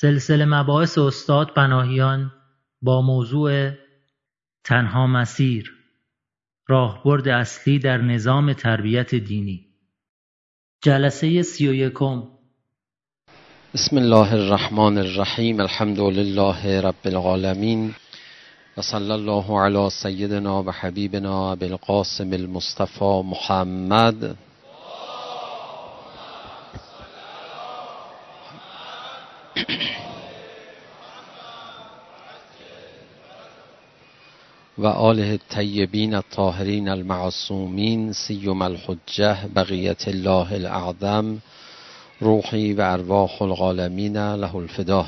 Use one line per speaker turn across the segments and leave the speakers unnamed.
سلسله مباحث استاد پناهیان با موضوع تنها مسیر راهبرد اصلی در نظام تربیت دینی. جلسه سی و یکم.
بسم الله الرحمن الرحیم الحمد لله رب العالمین و صلی الله علی سیدنا و حبیبنا بالقاسم المصطفى محمد. و آله الطیبین الطاهرین المعصومین سیم الحجه بقیت الله الاعظم روحی و ارواح العالمین له الفدا.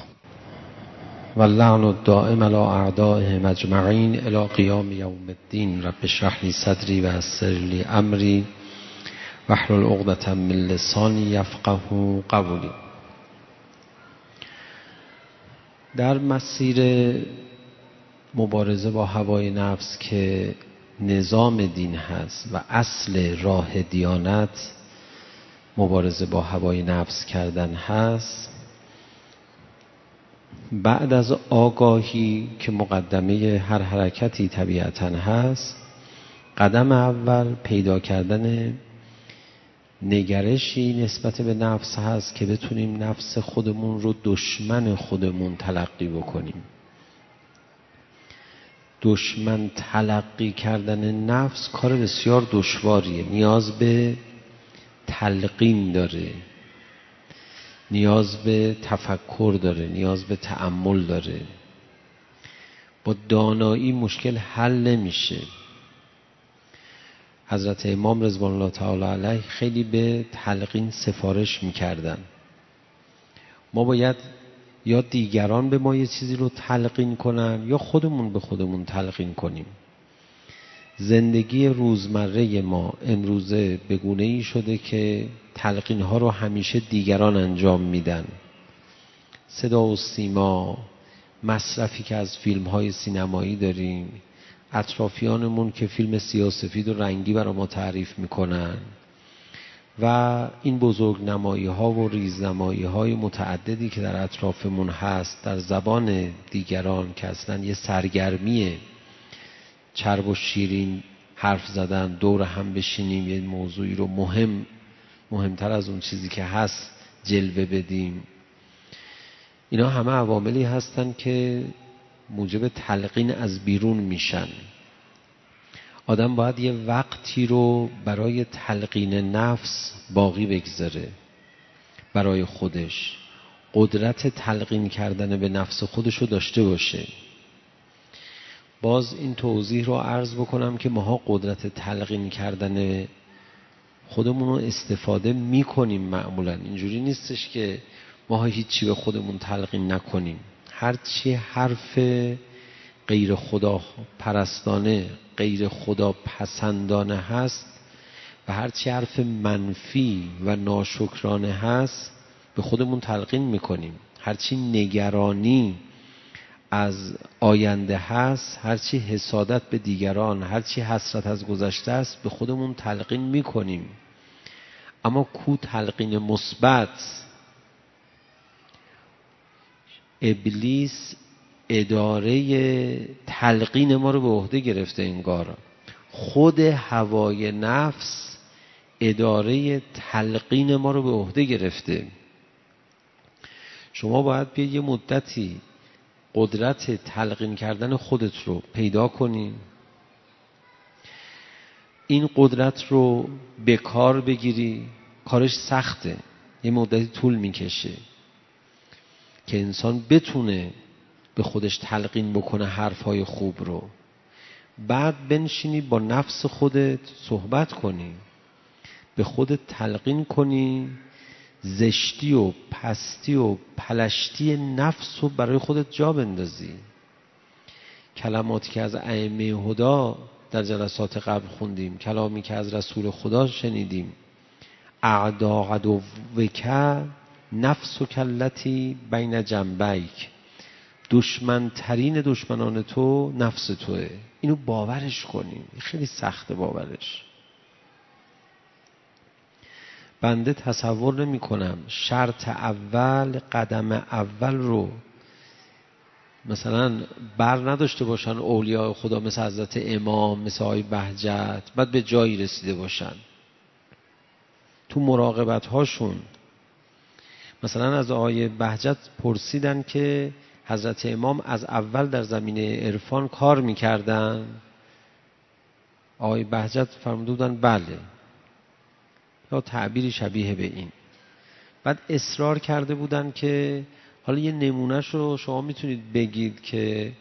و اللعن الدائم على اعدائهم اجمعین الى قیام یوم الدین. رب اشرح لی صدری و یسر لی امری واحلل عقدة من لسانی یفقه قولی. در مسیر مبارزه با هوای نفس که نظام دین هست و اصل راه دیانت مبارزه با هوای نفس کردن هست. بعد از آگاهی که مقدمه هر حرکتی طبیعتا هست قدم اول پیدا کردن نگرشی نسبت به نفس هست که بتونیم نفس خودمون رو دشمن خودمون تلقی بکنیم. دشمن تلقی کردن نفس کار بسیار دشواریه. نیاز به تلقین داره. نیاز به تفکر داره. نیاز به تعمل داره. با دانایی مشکل حل نمیشه. حضرت امام رضوان الله تعالی علیه خیلی به تلقین سفارش می‌کردن. ما باید یا دیگران به ما یه چیزی رو تلقین کنن یا خودمون به خودمون تلقین کنیم. زندگی روزمره ما امروزه به گونه ای شده که تلقین ها رو همیشه دیگران انجام میدن. صدا و سیما مصرفی که از فیلم های سینمایی داریم اطرافیانمون که فیلم سیاسفید و رنگی برای ما تعریف می‌کنن. و این بزرگ نمایی ها و ریزنمایی های متعددی که در اطرافمون هست در زبان دیگران که اصلا یه سرگرمی چرب و شیرین حرف زدن دور هم بشینیم یه موضوعی رو مهم مهمتر از اون چیزی که هست جلوه بدیم. اینا همه عواملی هستن که موجب تلقین از بیرون میشن. آدم باید یه وقتی رو برای تلقین نفس باقی بگذاره. برای خودش. قدرت تلقین کردن به نفس خودش رو داشته باشه. باز این توضیح رو عرض بکنم که ماها قدرت تلقین کردن خودمون رو استفاده می‌کنیم معمولا. اینجوری نیستش که ماها هیچی به خودمون تلقین نکنیم. هرچی حرف غیر خدا پرستانه غیر خدا پسندانه هست و هرچی حرف منفی و ناشکرانه هست به خودمون تلقین می‌کنیم. هرچی نگرانی از آینده هست هرچی حسادت به دیگران هرچی حسرت از گذشته است به خودمون تلقین می‌کنیم. اما کو تلقین مثبت؟ ابلیس اداره تلقین ما رو به عهده گرفته انگار خود هوای نفس اداره تلقین ما رو به عهده گرفته. شما باید بیاید یه مدتی قدرت تلقین کردن خودت رو پیدا کنی این قدرت رو به کار بگیری. کارش سخته. یه مدتی طول می‌کشه. که انسان بتونه به خودش تلقین بکنه حرفهای خوب رو. بعد بنشینی با نفس خودت صحبت کنی. به خودت تلقین کنی. زشتی و پستی و پلشتی نفس رو برای خودت جا بندازی. کلماتی که از ائمه هدا در جلسات قبل خوندیم کلامی که از رسول خدا شنیدیم. اعدا عدوک نفس و کلتی بین جنبیک. دشمنترین دشمنان تو نفس توه. اینو باورش کنیم. خیلی سخته باورش. بنده تصور نمی کنم شرط اول قدم اول رو مثلا بر نداشته باشن اولیاء خدا مثل حضرت امام مثل های بهجت بعد به جایی رسیده باشن. تو مراقبت هاشون مثلا از آقای بهجت پرسیدن که حضرت امام از اول در زمینه عرفان کار می‌کردن. آقای بهجت فرمودن بله. یا تعبیری شبیه به این. بعد اصرار کرده بودن که حالا یه نمونهش رو شما می‌تونید بگید که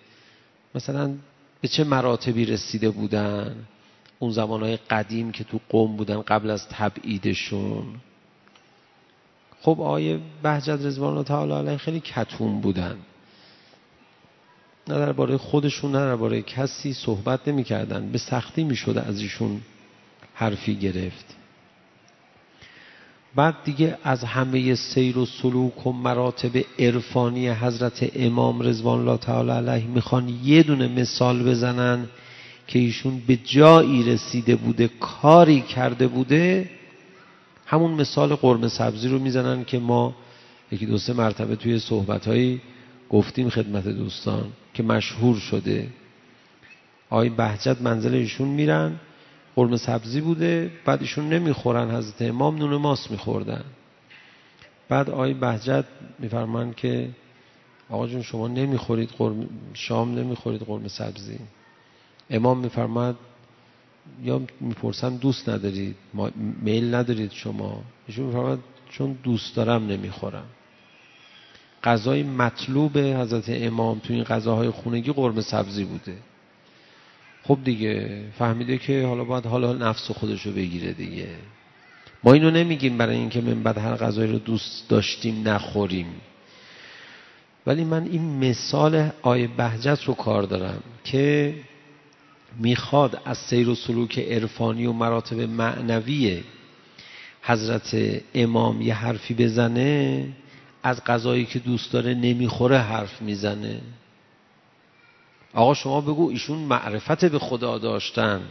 مثلا به چه مراتبی رسیده بودن؟ اون زمانهای قدیم که تو قوم بودن قبل از تبعیدشون. خب آقای بهجت رضوان الله تعالی علیه خیلی کتون بودن. نه درباره خودشون نه درباره کسی صحبت نمی‌کردن. به سختی می‌شد از ایشون حرفی گرفت. بعد دیگه از همه سیر و سلوک و مراتب عرفانی حضرت امام رضوان الله تعالی علیه می‌خوان یه دونه مثال بزنن که ایشون به جایی رسیده بوده کاری کرده بوده. همون مثال قرم سبزی رو می‌زنن که ما یکی دو سه مرتبه توی صحبت گفتیم خدمت دوستان. که مشهور شده. آقای بهجت منزل ایشون میرن قرم سبزی بوده بعد ایشون نمی‌خورن حضرت امام نون ماست میخوردن. بعد آقای بهجت میفرمان که آقا جون شما نمی‌خورید قرم شام نمی‌خورید قرم سبزی. امام میفرماد یا می‌پرسن دوست ندارید میل ندارید شما. ایشون میفرماد چون دوست دارم نمی‌خورم. غذای مطلوب حضرت امام تو این غذاهای خونگی قرمه سبزی بوده. خب دیگه فهمیده که حالا باید حالا نفس خودش رو بگیره دیگه. ما اینو نمیگیم برای اینکه من بعد هر غذایی رو دوست داشتیم نخوریم. ولی من این مثال آیه بهجت رو کار دارم که می‌خواد از سیر و سلوک عرفانی و مراتب معنوی حضرت امام یه حرفی بزنه از غذایی که دوست داره نمی‌خوره حرف می‌زنه. آقا شما بگو ایشون معرفت به خدا داشتن.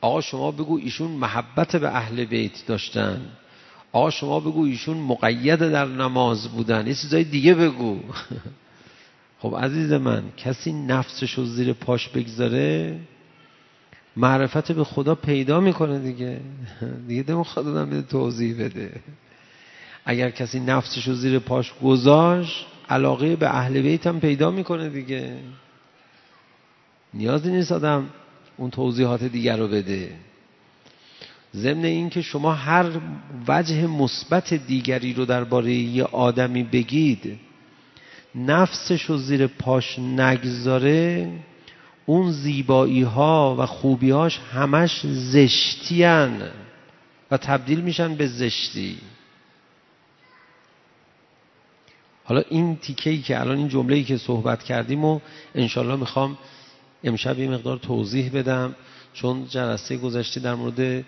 آقا شما بگو ایشون محبت به اهل بیت داشتن. آقا شما بگو ایشون مقید در نماز بودن. یه چیزای دیگه بگو. خب عزیز من کسی نفسش رو زیر پاش بگذاره معرفت به خدا پیدا می‌کنه دیگه. دیگه دمو خدا بده توضیح بده. اگر کسی نفسش رو زیر پاش گذاشت علاقه به اهل بیت هم پیدا می‌کنه دیگه. نیازی نیست آدم اون توضیحات دیگر رو بده. ضمن این که شما هر وجه مثبت دیگری رو درباره یه آدمی بگید نفسش رو زیر پاش نگذاره اون زیبایی ها و خوبی هاش همش زشتیان و تبدیل میشن به زشتی. حالا این تیکه که الان این جمله ای که صحبت کردیم و انشالله می‌خوام امشب یه مقدار توضیح بدم چون جلسه گذشته در مورد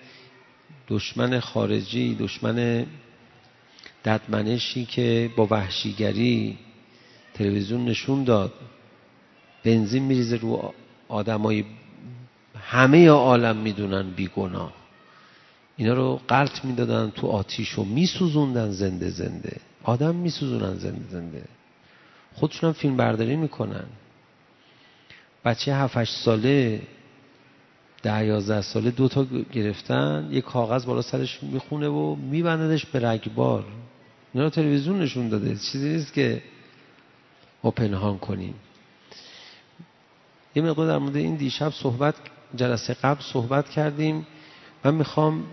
دشمن خارجی دشمن ددمنشی که با وحشیگری تلویزیون نشون داد. بنزین میریزه رو آدمای همه عالم می‌دونن بیگناه. اینا رو قلط می‌دادن تو آتیش و میسوزوندن زنده زنده. آدم میسوزونن زنده زنده. خودشون فیلم برداری می‌کنن. بچه 7 ساله ده یازده ساله دو تا گرفتن یه کاغذ بالا سرش می‌خونه و میبنددش به رگبار. اینا رو تلویزیون نشون داده. چیزی نیست که ما پنهان کنیم. یه مقدار در مورد این دیشب صحبت جلسه قبل صحبت کردیم. من می‌خوام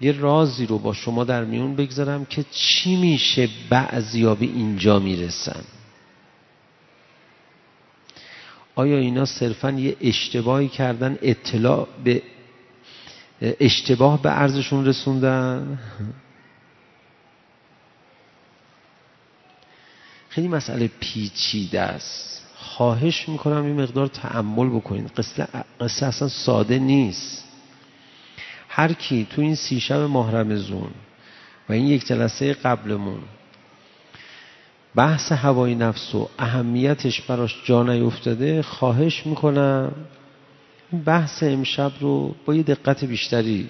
یه رازی رو با شما در میون بگذارم که چی میشه بعضیا به اینجا می‌رسن. آیا اینا صرفا یه اشتباهی کردن اطلاع به اشتباه به ارزشون رسوندن؟ خیلی مسئله پیچیده است. خواهش می‌کنم این مقدار تعمل بکنید قصه, قصه اصلا ساده نیست. هر کی تو این سی شب ماه رمزون و این یک جلسه قبلمون بحث هوای نفس و اهمیتش براش جا نیفتاده خواهش می‌کنم بحث امشب رو با یه دقت بیشتری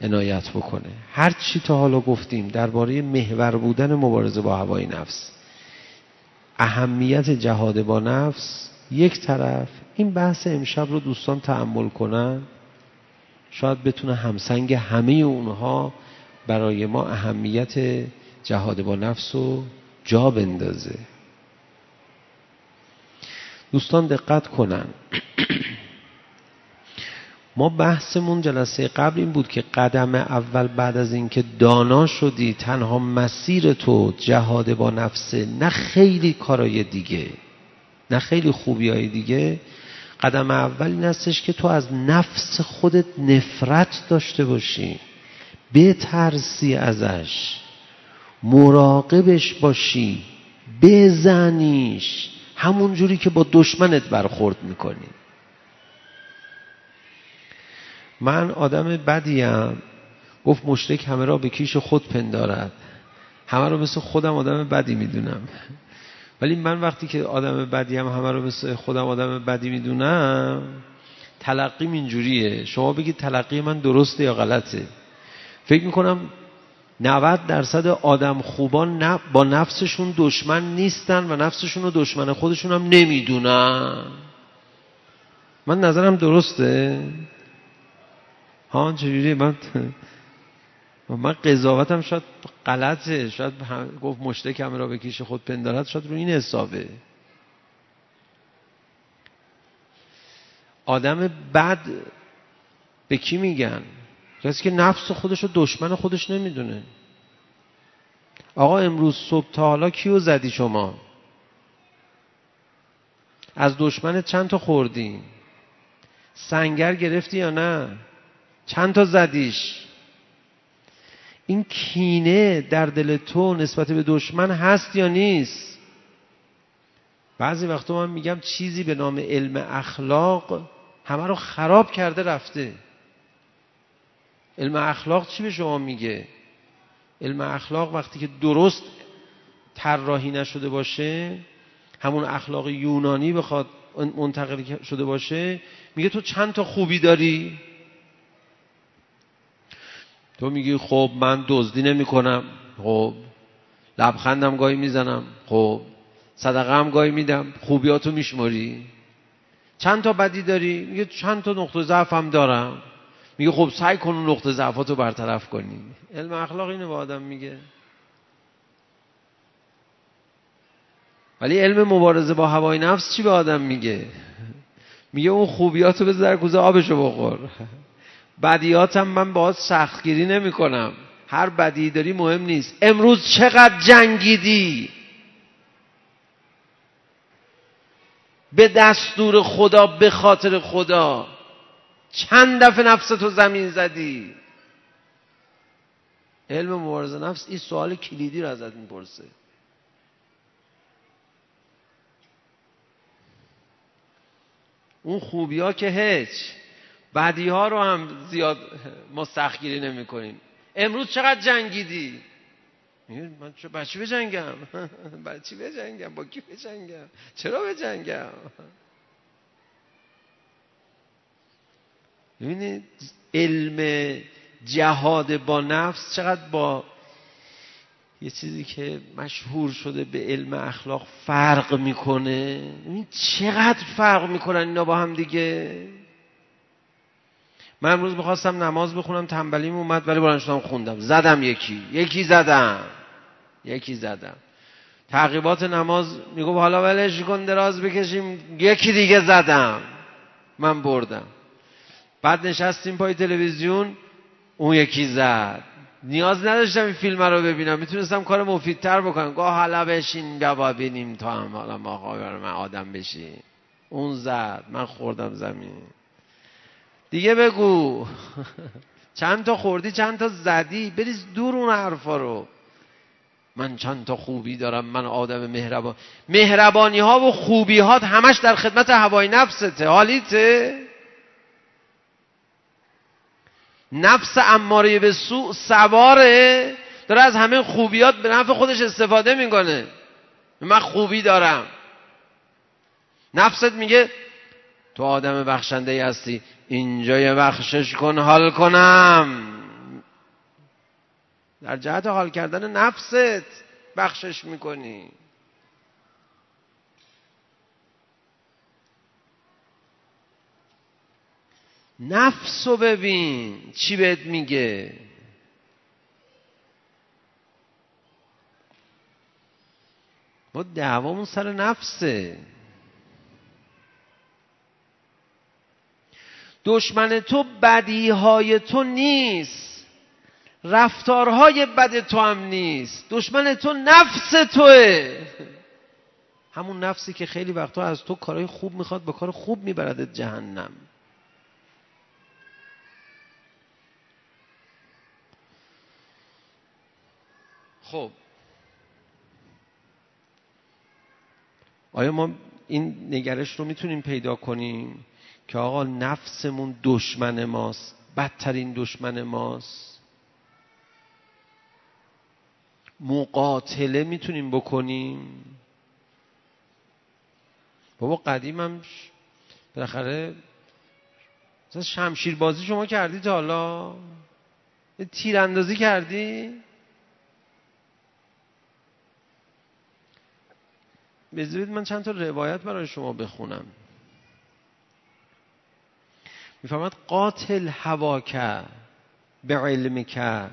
عنایت بکنه. هر چی تا حالا گفتیم درباره محور بودن مبارزه با هوای نفس اهمیت جهاد با نفس یک طرف این بحث امشب رو دوستان تحمل کنن. شاید بتونه همسنگ همه اونها برای ما اهمیت جهاد با نفس رو جا بندازه. دوستان دقت کنن. ما بحثمون جلسه قبل این بود که قدم اول بعد از اینکه دانا شدی تنها مسیر تو جهاد با نفسه نه خیلی کارای دیگه نه خیلی خوبی های دیگه قدم اول این هستش که تو از نفس خودت نفرت داشته باشی. بترسی ازش. مراقبش باشی. بزنیش. همون جوری که با دشمنت برخورد می‌کنی. من آدم بدیم گفت مشرک همه را به کیش خود پندارد. همه رو مثل خودم آدم بدی می‌دونم. ولی من وقتی که آدم بدیم همه رو مثل خودم آدم بدی می‌دونم تلقیم اینجوریه. شما بگید تلقی من درسته یا غلطه. فکر می‌کنم 90 درصد آدم خوبان با نفسشون دشمن نیستن و نفسشون رو دشمن خودشون هم نمی‌دونن. من نظرم درسته؟ ها چجوری من من قضاوتم شاید غلطه شاید گفت مشتک همه را به خود پندارد شاید رو این حسابه. آدم بد به کی میگن؟ کسی که نفس خودش رو دشمن خودش نمی‌دونه. آقا امروز صبح تا حالا کیو زدی شما؟ از دشمن چند تا خوردی؟ سنگر گرفتی یا نه؟ چند تا زدیش؟ این کینه در دل تو نسبت به دشمن هست یا نیست؟ بعضی وقتا من میگم چیزی به نام علم اخلاق همه رو خراب کرده رفته. علم اخلاق چی به شما میگه؟ علم اخلاق وقتی که درست طراحی نشده باشه همون اخلاق یونانی بخواد منتقل شده باشه میگه تو چند تا خوبی داری؟ تو میگی خب من دزدی نمی کنم خب لبخندم گاهی می‌زنم خب صدقه هم گاهی میدم. خوبیاتو میشماری؟ چند تا بدی داری؟ میگه چند تا نقطه ضعف دارم. میگه خب سعی کن اون نقطه ضعفاتو برطرف کنی. علم اخلاق اینو به آدم میگه. ولی علم مبارزه با هوای نفس چی به آدم میگه؟ میگه اون خوبیاتو بذار کوزه آبشو بخور. بدیاتم من باید سختگیری نمی کنم هر بدی داری مهم نیست. امروز چقدر جنگیدی؟ به دستور خدا به خاطر خدا. چند دفعه نفستو زمین زدی؟ علم مبارزه نفس این سوال کلیدی رو ازت می‌پرسه. اون خوبی ها که هیچ. بعدی ها رو هم زیاد مستخگیری نمی کنیم امروز چقدر جنگیدی؟ من چه بچه بجنگم؟ بچه بجنگم؟ با کی بجنگم؟ چرا بجنگم؟ ببینید علم جهاد با نفس چقدر با یه چیزی که مشهور شده به علم اخلاق فرق می‌کنه؟ چقدر فرق می‌کنن اینا با هم دیگه؟ من امروز می‌خواستم نماز بخونم تنبلیم اومد ولی بلند شدم خوندم. زدم یکی. یکی زدم. یکی زدم. تعقیبات نماز میگو حالا ولش کن دراز بکشیم. یکی دیگه زدم. من بردم. بعد نشستیم پای تلویزیون اون یکی زد. نیاز نداشتم این فیلم رو ببینم. می‌تونستم کار مفیدتر بکنم. گاه حالا بشین بیا ببینیم تا هم. حالا ما آدم بشی اون زد. من خوردم زمین. دیگه بگو. چند تا خوردی چند تا زدی؟ بریز دور اون حرفا رو. من چند تا خوبی دارم من آدم مهربان. مهربانی ها و خوبی ها همش در خدمت هوای نفسته حالیته؟ نفس اماره به سوء سواره. داره از همه خوبیات به نفع خودش استفاده می‌کنه. من خوبی دارم. نفست میگه تو آدم بخشنده هستی اینجا یه بخشش کن حال کنم. در جهت حال کردن نفست بخشش می‌کنی. نفس رو ببین چی بهت میگه. ما دعوامون سر نفسه. دشمن تو بدیهای تو نیست. رفتارهای بد تو هم نیست. دشمن تو نفس توه. همون نفسی که خیلی وقتا از تو کارهای خوب می‌خواد به کار خوب میبردت جهنم. خب. آیا ما این نگرش رو می‌تونیم پیدا کنیم؟ که آقا نفسمون دشمن ماست بدترین دشمن ماست. مقاتله می‌تونیم بکنیم. بابا قدیم هم بالاخره شمشیر بازی شما کردی تا حالا؟ تیراندازی کردی؟ بذارید من چند تا روایت برای شما بخونم. میفرماد قاتل هواکه به علم که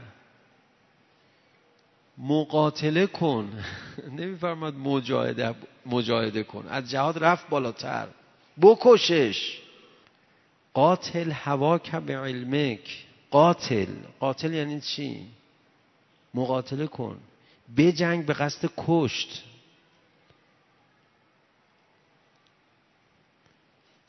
مقاتله کن. نمیفرماد مجاهده, مجاهده کن. از جهاد رفت بالاتر. بکشش. قاتل هواکه به علمک قاتل. قاتل یعنی چی؟ مقاتله کن. بجنگ به قصد کشت.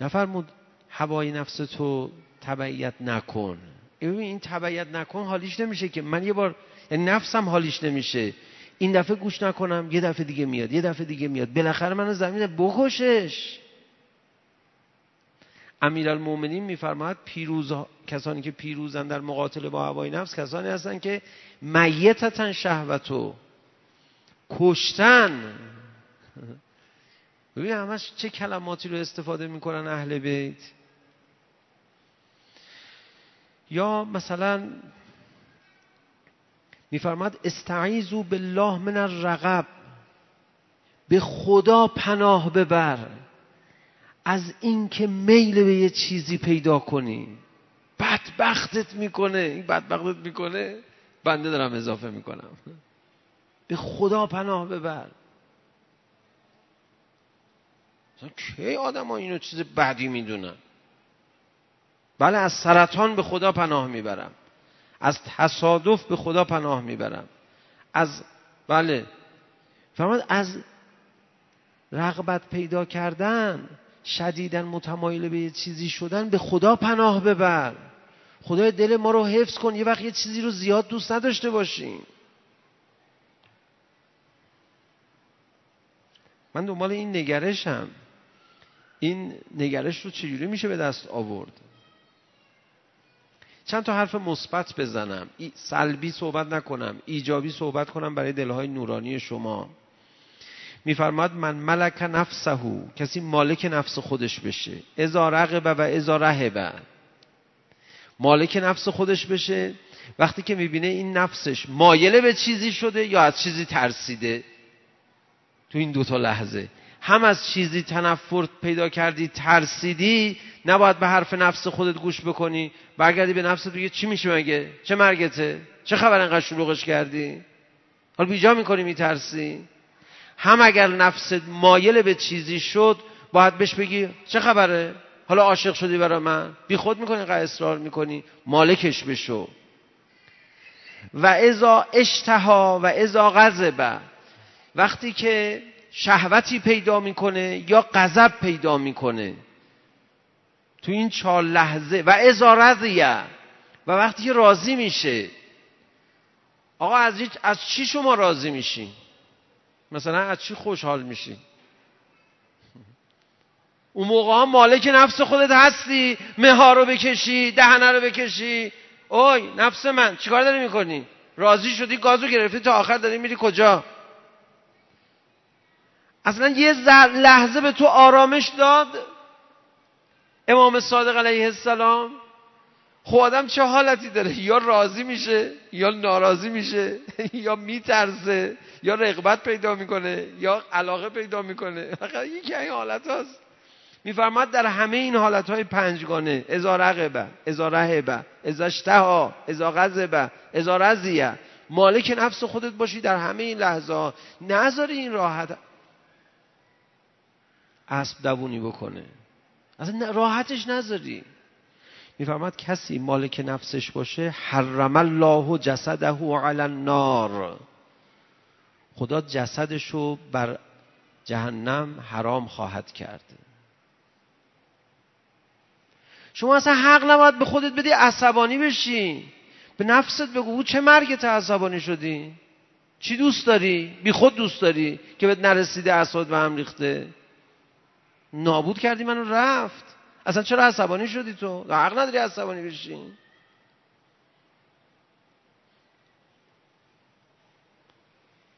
نفرمود هوای نفس تو تبعیت نکن. این تبعیت نکن حالیش نمیشه که من یه بار یعنی نفسم حالیش نمیشه. این دفعه گوش نکنم یه دفعه دیگه میاد یه دفعه دیگه میاد. بالاخره من زمین بکشش. امیرالمومنین میفرماید پیروز کسانی که پیروزن در مقاتله با هوای نفس کسانی هستن که میتتن شهوتو. کشتن. ببین همش چه کلماتی رو استفاده می‌کنن اهل بیت؟ یا مثلا میفرماد استعیزو بالله من الرقب به خدا پناه ببر از اینکه میل به یه چیزی پیدا کنی. بدبختت می‌کنه این بدبختت می‌کنه بنده دارم اضافه می‌کنم. به خدا پناه ببر. کی آدم ها اینو چیز بدی می‌دونن؟ بله از سرطان به خدا پناه می‌برم. از تصادف به خدا پناه می‌برم. از بله. فرماد از رغبت پیدا کردن شدیدن متمایل به یه چیزی شدن به خدا پناه ببر. خدای دل ما رو حفظ کن یه وقت یه چیزی رو زیاد دوست نداشته باشیم. من دنبال این نگرشم. این نگرش رو چجوری میشه به دست آورد؟ چند تا حرف مثبت بزنم. سلبی صحبت نکنم. ایجابی صحبت کنم برای دلهای نورانی شما. میفرماد من ملک نفسه. کسی مالک نفس خودش بشه. ازا رقبه و ازا رهبه مالک نفس خودش بشه. وقتی که می‌بینه این نفسش مایله به چیزی شده یا از چیزی ترسیده. تو این دوتا لحظه. هم از چیزی تنفر پیدا کردی ترسیدی نباید به حرف نفس خودت گوش بکنی. برگردی به نفست بگی چی میشه مگه؟ چه مرگته؟ چه خبر انقدر شلوغش کردی؟ حال بیجا می‌کنی میترسی؟ هم اگر نفست مایل به چیزی شد باید بهش بگی چه خبره؟ حالا عاشق شدی برای من؟ بی خود می‌کنی اینقدر اصرار می‌کنی؟ مالکش بشو. و ازا اشتها و ازا غضبه وقتی که شهوتی پیدا می‌کنه یا غضب پیدا می‌کنه. تو این چهار لحظه و ازارضیه و وقتی که راضی میشه. آقا از, از چی شما راضی میشین مثلا از چی خوشحال میشین اون موقع ها مالک نفس خودت هستی. مها رو بکشی دهنه رو بکشی. اوی نفس من چیکار داری می‌کنی؟ راضی شدی گازو گرفتی تا آخر داری میری کجا؟ اصلا یه لحظه به تو آرامش داد؟ امام صادق علیه السلام؟ خب آدم چه حالتی داره؟ یا راضی میشه یا ناراضی میشه یا میترسه یا رغبت پیدا می‌کنه یا علاقه پیدا می‌کنه. یکی این حالت هاست. میفرماد در همه این حالت های پنجگانه ازا رقبه ازا رهبه ازا اشتها ازا غذبه ازا رزیه مالک نفس خودت باشی در همه این لحظه ها نذاری این راحت اسب دوونی بکنه. اصلا راحتش نذاری. میفرماد کسی مالک نفسش باشه حرم الله جسده علی النار. خدا جسدش رو بر جهنم حرام خواهد کرد. شما اصلا حق نباید به خودت بدی عصبانی بشی. به نفست بگو چه مرگت عصبانی شدی؟ چی دوست داری؟ بی خود دوست داری که بهت نرسیده اسود به هم ریخته؟ نابود کردی منو رفت. اصلا چرا عصبانی شدی تو؟ حق نداری عصبانی بشی.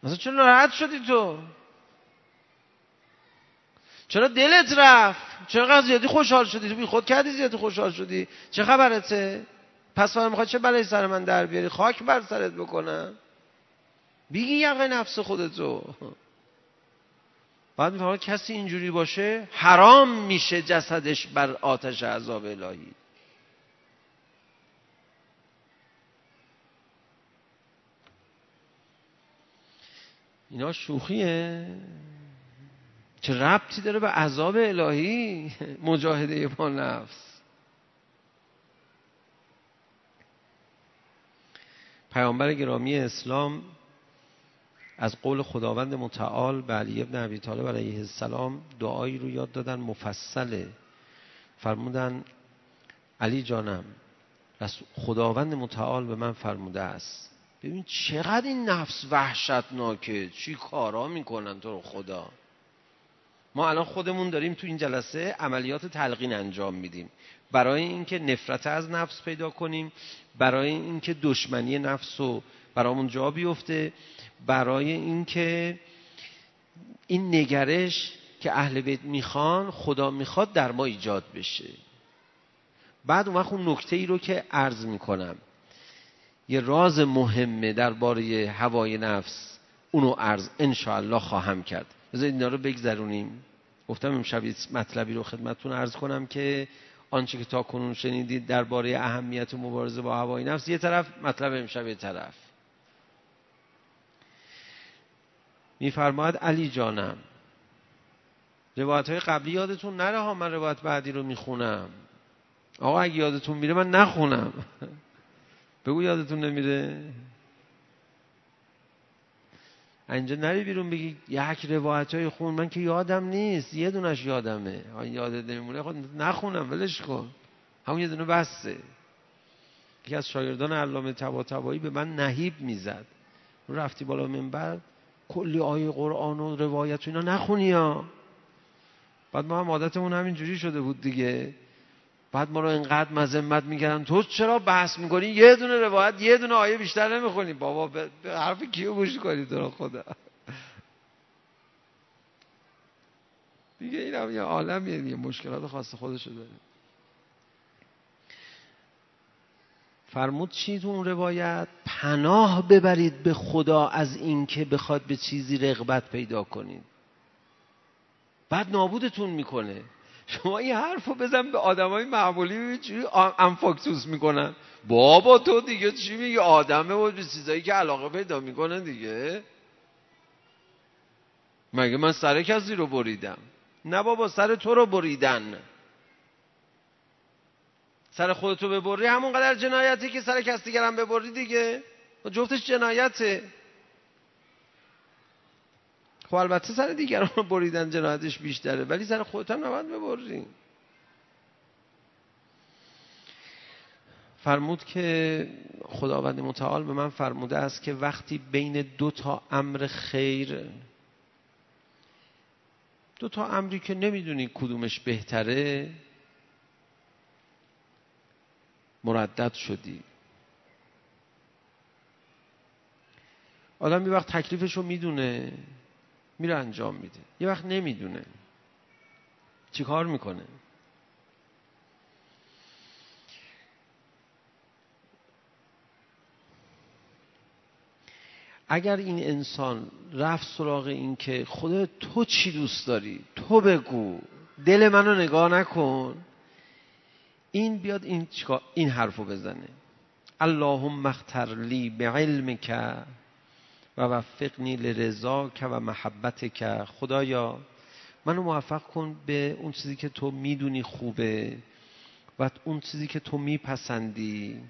اصلا چرا ناراحت شدی تو؟ چرا دلت رفت؟ چرا زیادی خوشحال شدی؟ تو بی خود کردی زیادی خوشحال شدی؟ چه خبرته؟ پس فردا می‌خواد چه بلایی سر من در بیاری؟ خاک بر سرت بکنم؟ بیگی یقه نفس خودتو. بعد میفرماد کسی اینجوری باشه حرام میشه جسدش بر آتش عذاب الهی. اینا شوخیه. چه ربطی داره به عذاب الهی؟ مجاهده با نفس. پیامبر گرامی اسلام از قول خداوند متعال به علی ابن ابی طالب علیه السلام دعایی رو یاد دادن مفصله. فرمودن علی جانم خداوند متعال به من فرموده است. ببین چقدر این نفس وحشتناکه. چی کارا می‌کنن تو رو خدا؟ ما الان خودمون داریم تو این جلسه عملیات تلقین انجام میدیم. برای اینکه نفرت از نفس پیدا کنیم برای اینکه دشمنی نفس رو برامون جا بیفته برای اینکه این نگرش که اهل بیت می‌خوان خدا می‌خواد در ما ایجاد بشه. بعد اون وقت اون نکته ای رو که عرض می‌کنم یه راز مهمه درباره هوای نفس اونو عرض انشاءالله خواهم کرد. بذارید اینا رو بگذرونیم. گفتم امشب مطلبی رو خدمتتون عرض کنم که آنچه که تا کنون شنیدید درباره اهمیت مبارزه با هوای نفس یه طرف مطلب امشب یه طرف. میفرماید علی جانم روایت های قبلی یادتون نره ها من روایت بعدی رو می‌خونم. آقا اگه یادتون میره من نخونم. بگو یادتون نمیره. اینجا نری بیرون بگی یک روایت های خون. من که یادم نیست. یه دونش یادمه. یادت نمیمونه. خود نخونم. ولش کن. همون یه دونه بسته یکی از شاگردان علامه تبا تبایی به من نهیب می‌زد. رفتی بالا منبر کلی آیه قرآن و روایت و اینا. نخونی ها. بعد ما هم عادتمون همین جوری شده بود دیگه. بعد ما رو اینقدر مذمت می‌کردن. تو چرا بحث می‌کنی؟ یه دونه روایت یه دونه آیه بیشتر نمی‌خونی. بابا به حرف کیو گوش کنی تو خدا؟ دیگه این هم یه عالمیه دیگه. مشکلات خاص خودشو داره. فرمود چی تو اون روایت؟ پناه ببرید به خدا از اینکه بخواد به چیزی رغبت پیدا کنید. بعد نابودتون می‌کنه. شما این حرف رو بزن به آدمای معمولی انفاکتوس می‌کنن. بابا تو دیگه چی میگی؟ آدمه و به چیزایی که علاقه پیدا می‌کنه دیگه. مگه من سر کسی رو بریدم؟ نه بابا سر تو رو بریدن. سر خودتو ببری همونقدر جنایتی که سر کس دیگرم ببری دیگه. جفتش جنایته. خب البته سر دیگران بریدن جنایتش بیشتره ولی سر خودت هم نباید ببری. فرمود که خداوند متعال به من فرموده است که وقتی بین دو تا امر خیر دو تا امری که نمی‌دونی کدومش بهتره مردد شدی. آدم یه وقت تکلیفش رو می‌دونه. میره انجام میده. یه وقت نمی‌دونه. چیکار می‌کنه؟ اگر این انسان رفت سراغ این که خدا تو چی دوست داری؟ تو بگو. دل منو نگاه نکن. این بیاد این, این حرفو بزنه. اللهم اختر لی به که و وفقنی لرضاک و محبتک. خدایا منو موفق کن به اون چیزی که تو می‌دونی خوبه و اون چیزی که تو میپسندی.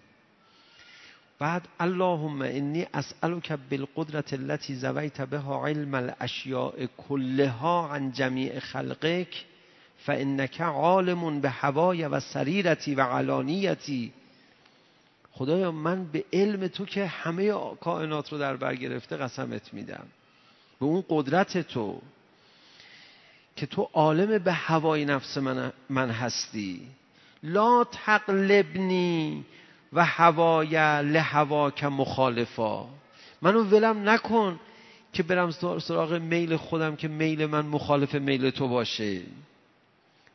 بعد اللهم انی اسألک بالقدرت التي زویت بها علم الاشیاء كلها عن جمیع خلقک فانک عالم به هوای و سریرتی و علانیتی. خدایا من به علم تو که همه کائنات رو در بر گرفته قسمت میدم. به اون قدرت تو که تو عالم به هوای نفس من, من هستی. لا تقلبنی و هوای لهواک مخالفا. منو ولم نکن که برم سراغ میل خودم که میل من مخالف میل تو باشه.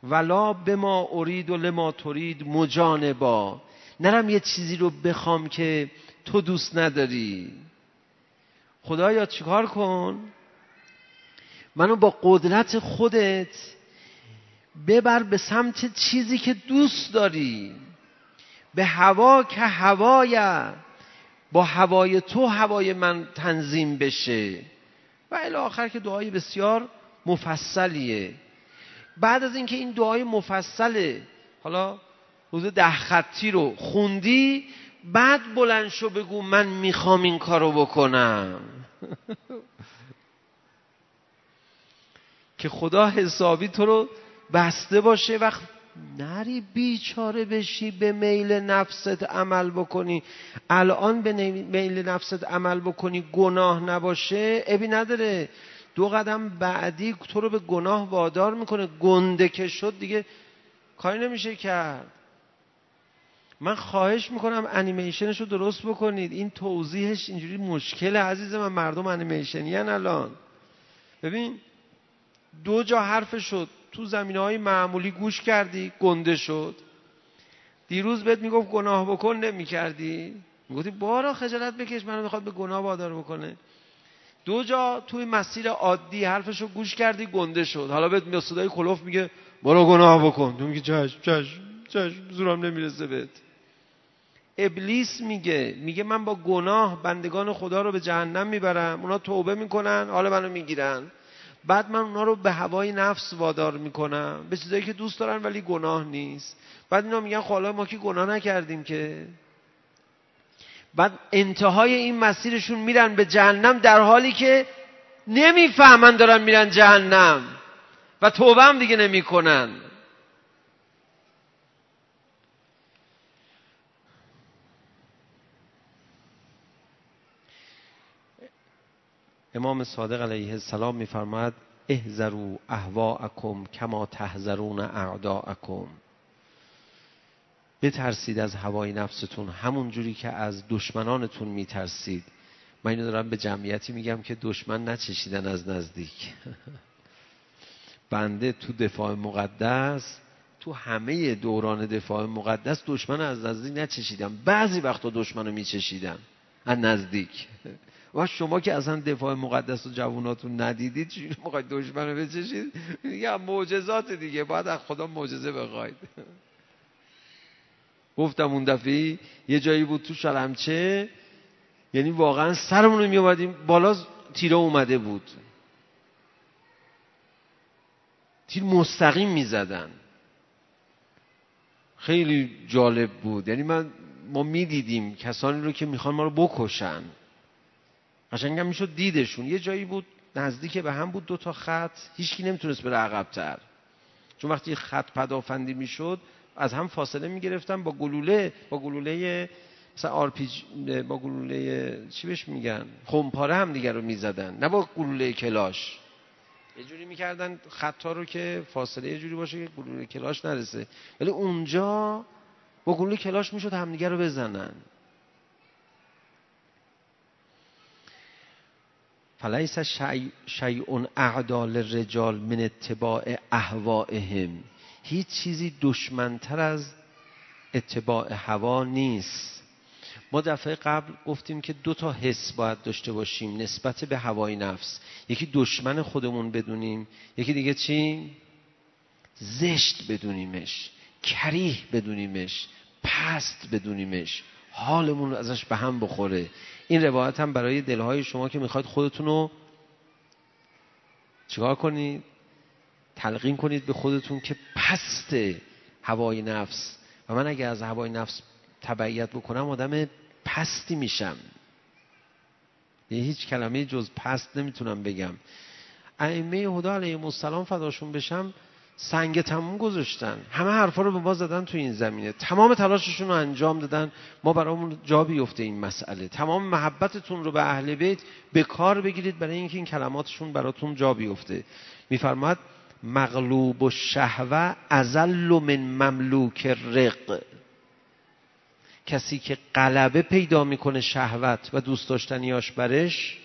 ولا به ما ارید و لما ترید مجانبا. نرم یه چیزی رو بخوام که تو دوست نداری. خدایا چیکار کن؟ منو با قدرت خودت ببر به سمت چیزی که دوست داری. به هوا که هوای با هوای تو هوای من تنظیم بشه. و الی آخر که دعای بسیار مفصلیه. بعد از اینکه این دعای مفصله حالا روز ده خطی رو خوندی بعد بلند شو بگو من می‌خوام این کارو بکنم. که خدا حسابی تو رو بسته باشه وقت نری بیچاره بشی به میل نفست عمل بکنی. الان به میل نفست عمل بکنی گناه نباشه ابی نداره. دو قدم بعدی تو رو به گناه وادار می‌کنه. گنده که شد دیگه کاری نمیشه کرد. من خواهش می‌کنم انیمیشنش رو درست بکنید. این توضیحش اینجوری مشکل عزیز من. مردم انیمیشنی الان. ببین دو جا حرف شد. تو زمینه های معمولی گوش کردی گنده شد. دیروز بهت می‌گفت گناه بکن نمی کردی می‌گفتی بارا خجالت بکش منو می‌خواد به گناه وادار بکنه. دو جا توی مسیر عادی حرفشو گوش کردی گنده شد. حالا بهت میاد صدای کلوف میگه برو گناه بکن. تو میگی چشم چشم چشم زورم نمی‌رسه بهت. ابلیس میگه. میگه من با گناه بندگان خدا رو به جهنم می‌برم. اونا توبه می‌کنن حالا منو می‌گیرن. بعد من اونا رو به هوای نفس وادار می‌کنم. به چیزایی که دوست دارن ولی گناه نیست. بعد اینا میگن خب ما که گناه نکردیم که. بعد انتهای این مسیرشون میرن به جهنم در حالی که نمی‌فهمن دارن میرن جهنم. و توبه هم دیگه نمی‌کنن. امام صادق علیه السلام میفرماید احذروا اهواءکم کما تحذرون اعداءکم. بترسید از هوای نفستون همون جوری که از دشمنانتون میترسید. من اینو دارم به جمعیتی میگم که دشمن نچشیدن از نزدیک. بنده تو دفاع مقدس تو همه دوران دفاع مقدس دشمن از نزدیک نچشیدم بعضی وقتا دشمن رو میچشیدم از نزدیک. و شما که اصلا دفاع مقدس و جواناتون ندیدید چی؟ می‌خواید دشمن رو بچشید؟ یا معجزات دیگه باید از خدا معجزه بخواید. گفتم اون دفعه یه جایی بود تو شلمچه یعنی واقعا سرمون رو میومدیم بالا تیره اومده بود. تیر مستقیم می‌زدن. خیلی جالب بود. یعنی من ما می‌دیدیم کسانی رو که می‌خوان ما رو بکشن. قشنگم می‌شد دیدشون. یه جایی بود نزدیک به هم بود دو تا خط. هیچکی نمی‌تونست بره عقبتر. چون وقتی خط پدافندی می‌شد از هم فاصله می‌گرفتن. با گلوله با گلوله مثلا آرپی‌جی با گلوله چی بهش میگن؟ خمپاره هم دیگر رو می‌زدن. نه با گلوله کلاش. یه جوری می‌کردن خطا رو که فاصله یه جوری باشه که گلوله کلاش نرسه. ولی اونجا با گلوله کلاش می‌شد همدیگه رو بزنن. فلیس شیء اعدال رجال من اتباع اهوائهم هیچ چیزی دشمنتر از اتباع هوا نیست. ما دفعه قبل گفتیم که دو تا حس باید داشته باشیم نسبت به هوای نفس. یکی دشمن خودمون بدونیم یکی دیگه چی؟ زشت بدونیمش کریه بدونیمش پست بدونیمش. حالمون ازش به هم بخوره. این روایت هم برای دلهای شما که می‌خواید خودتون رو چیکار کنید؟ تلقین کنید به خودتون که پست هوای نفس. و من اگه از هوای نفس تبعیت بکنم آدم پستی میشم. یه هیچ کلمه جز پست نمی‌تونم بگم. ائمه هدا علیهم السلام فداشون بشم سنگ تموم گذاشتن. همه حرفا رو به ما زدن تو این زمینه. تمام تلاششون رو انجام دادن. ما برامون جا بیفته این مسئله. تمام محبتتون رو به اهل بیت به کار بگیرید برای اینکه این کلماتشون براتون جا بیفته. میفرماد مغلوب و شهوه ازل من مملوک رق. کسی که غلبه پیدا می‌کنه شهوت و دوست داشتنیاش برش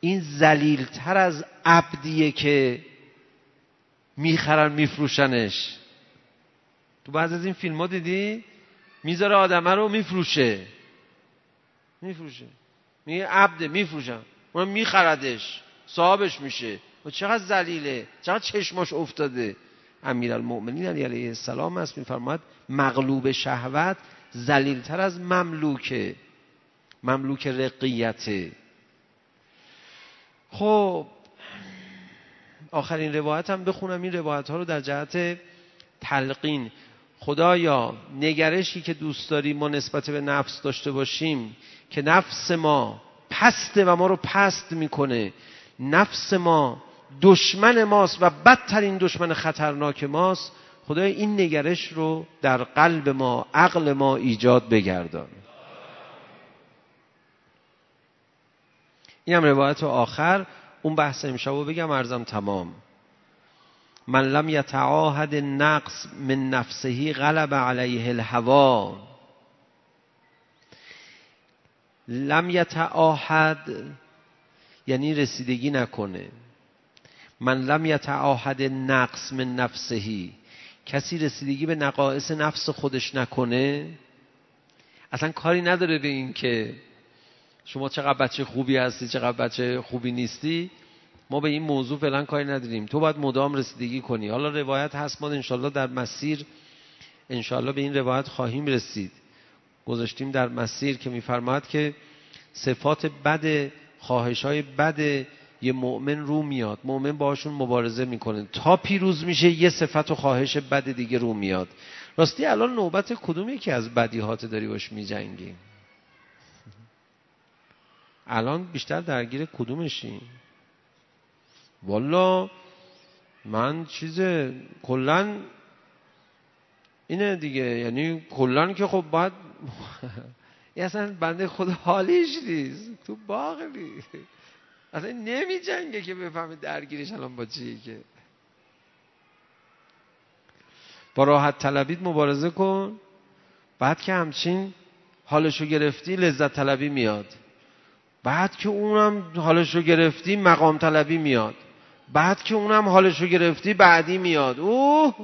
این زلیلتر از عبدیه که می‌خرن میفروشنش. تو بعض از این فیلم ها دیدی؟ می‌ذاره آدمه رو میفروشه. میفروشه. میگه عبده میفروشم. اون میخردش صاحبش میشه. و چقدر زلیله چقدر چشماش افتاده. امیر المؤمنین علیه السلام است میفرماد مغلوب شهوت زلیلتر از مملوکه. مملوک رقیته. خب آخرین روایت هم بخونم. این روایت ها رو در جهت تلقین. خدایا نگرشی که دوست داری ما نسبت به نفس داشته باشیم که نفس ما پسته و ما رو پست می‌کنه. نفس ما دشمن ماست و بدترین دشمن خطرناک ماست. خدای این نگرش رو در قلب ما عقل ما ایجاد بگردان. این هم روایت آخر. اون بحث امشب بگم ارزم تمام. من لم یتعاهد نقص من نفسهی غلب علیه الهوا. لم یتعاهد یعنی رسیدگی نکنه. من لم یتعاهد نقص من نفسهی. کسی رسیدگی به نقائص نفس خودش نکنه اصلا کاری نداره به این که شما چقدر بچه خوبی هستی چقدر بچه خوبی نیستی؟ ما به این موضوع فعلا کاری نداریم. تو باید مدام رسیدگی کنی. حالا روایت هست ما انشالله در مسیر انشالله به این روایت خواهیم رسید. گذاشتیم در مسیر که میفرماد که صفات بد خواهش های بد یه مؤمن رو میاد. مؤمن باشون مبارزه می‌کنه. تا پیروز میشه یه صفت و خواهش بد دیگه رو میاد. راستی الان نوبت کدوم یکی از بدیهات داری باش میجنگی؟ الان بیشتر درگیر کدومشی؟ والا من چیز کلا اینه دیگه. یعنی کلا که خب باید این اصلا بنده خود حالیش نیست. تو باغ نیست اصلا نمی جنگه که بفهمه درگیرش الان با چیه که. با راحت طلبید مبارزه کن. بعد که همچین حالشو گرفتی لذت طلبی میاد. بعد که اونم حالشو گرفتی مقام طلبی میاد. بعد که اونم حالشو گرفتی بعدی میاد. اوه!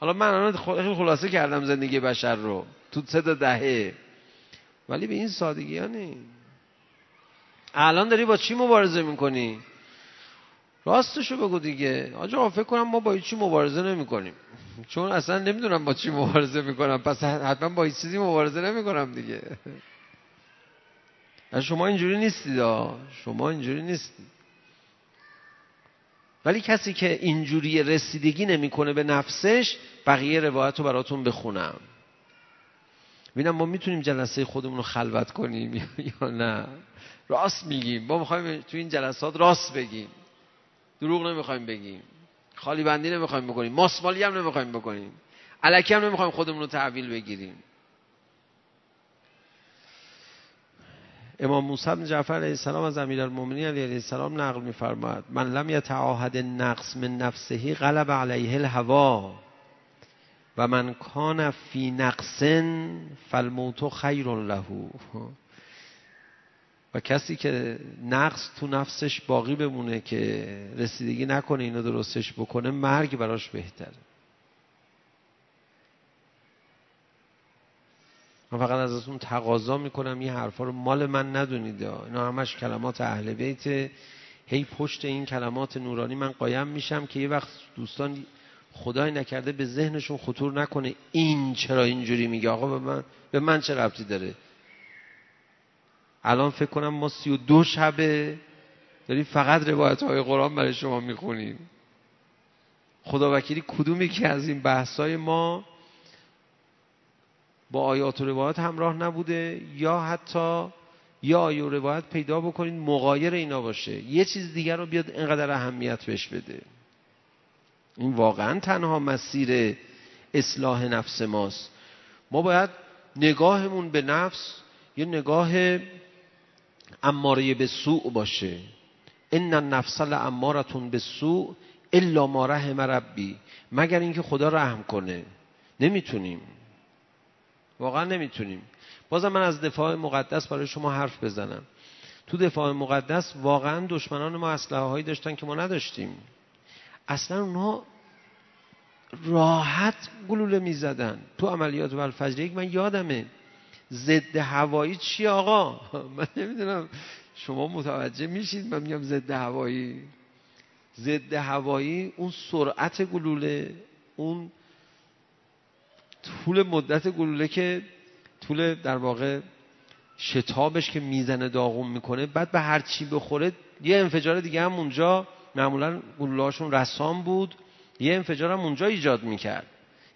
حالا من الان خلاصه کردم زندگی بشر رو. تو سه دهه. ولی به این سادگی ها نیست الان داری با چی مبارزه می‌کنی؟ راستشو بگو دیگه. آجا فکر کنم ما با چی مبارزه نمی‌کنیم. چون اصلا نمی‌دونم با چی مبارزه می‌کنم. پس حتما با چیزی مبارزه نمی‌کنم دیگه. شما اینجوری نیستید شما اینجوری نیستید. ولی کسی که اینجوری رسیدگی نمی‌کنه به نفسش بقیه روایت رو براتون بخونم. ببینم ما می‌تونیم جلسه خودمون رو خلوت کنیم یا نه؟ راست میگیم. ما می‌خوایم تو این جلسات راست بگیم. دروغ نمی‌خوایم بگیم. خالی بندی نمی‌خوایم بکنیم. ماسمالی هم نمی‌خوایم بکنیم. علکی هم نمی‌خوایم خودمون رو تحویل بگیریم. امام موسی بن جعفر علیه السلام از امیرالمومنین علیه السلام نقل میفرماید. من لم یتعاهد نقص من نفسه غلب علیه الهوا و من کان فی نقص فالموت خیر له. و کسی که نقص تو نفسش باقی بمونه که رسیدگی نکنه اینو درستش بکنه مرگ براش بهتره. من فقط ازتون تقاضا می‌کنم این حرفا رو مال من ندونید. اینا همش کلمات اهل بیت. هی پشت این کلمات نورانی من قایم میشم که یه وقت دوستان خدای نکرده به ذهنشون خطور نکنه این چرا اینجوری میگه. آقا به من به من چه ربطی داره؟ الان فکر کنم ما سی و دو شبه داریم فقط روایت های قرآن برای شما می‌خونیم. خدا وکیلی کدومی که از این بحثای ما با آیات و روایات همراه نبوده یا حتی یا آیه و روایت پیدا بکنید مقایر اینا باشه. یه چیز دیگر رو بیاد اینقدر اهمیت بهش بده. این واقعا تنها مسیر اصلاح نفس ماست. ما باید نگاهمون به نفس یه نگاه اماره به سوء باشه. ان النفس لامارتون به سوء الا ما رحم ربی. مگر اینکه خدا رحم کنه. نمی‌تونیم. واقعا نمی‌تونیم. بازم من از دفاع مقدس برای شما حرف بزنم. تو دفاع مقدس واقعا دشمنان ما اسلحه هایی داشتن که ما نداشتیم. اصلا اونها راحت گلوله می‌زدن. تو عملیات یک من یادمه. ضد هوایی چی آقا؟ من نمی‌دونم. شما متوجه میشید من میگم ضد هوایی. ضد هوایی اون سرعت گلوله اون طول مدت گلوله که طول در واقع شتابش که می‌زنه داغون می‌کنه بعد به هر چی بخوره یه انفجار دیگه هم اونجا معمولا گلولهاشون رسام بود یه انفجار هم اونجا ایجاد می‌کرد.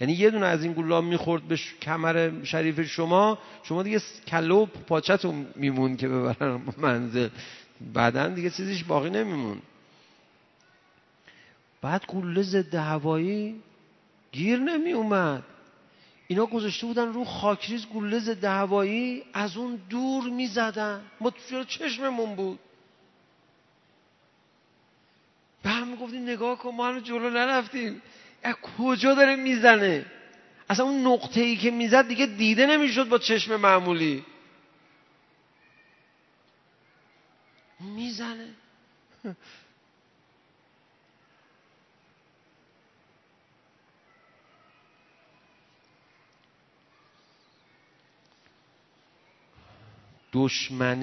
یعنی یه دونه از این گلوله می‌خورد به کمر شریف شما شما دیگه کله و پاچتون میمون که ببرن منزل. بعدا دیگه چیزیش باقی نمیمون. بعد گلوله ضد هوایی گیر نمی اومد اینا گذاشته بودن رو خاکریز گلوله ضد هوایی از اون دور می‌زدن. ما چشممون بود. به هم می‌گفتیم نگاه کن ما هنو جلو نرفتیم. از کجا داره می‌زنه؟ اصلا اون نقطه ای که می‌زد دیگه دیده نمی‌شد با چشم معمولی. می‌زنه. دشمن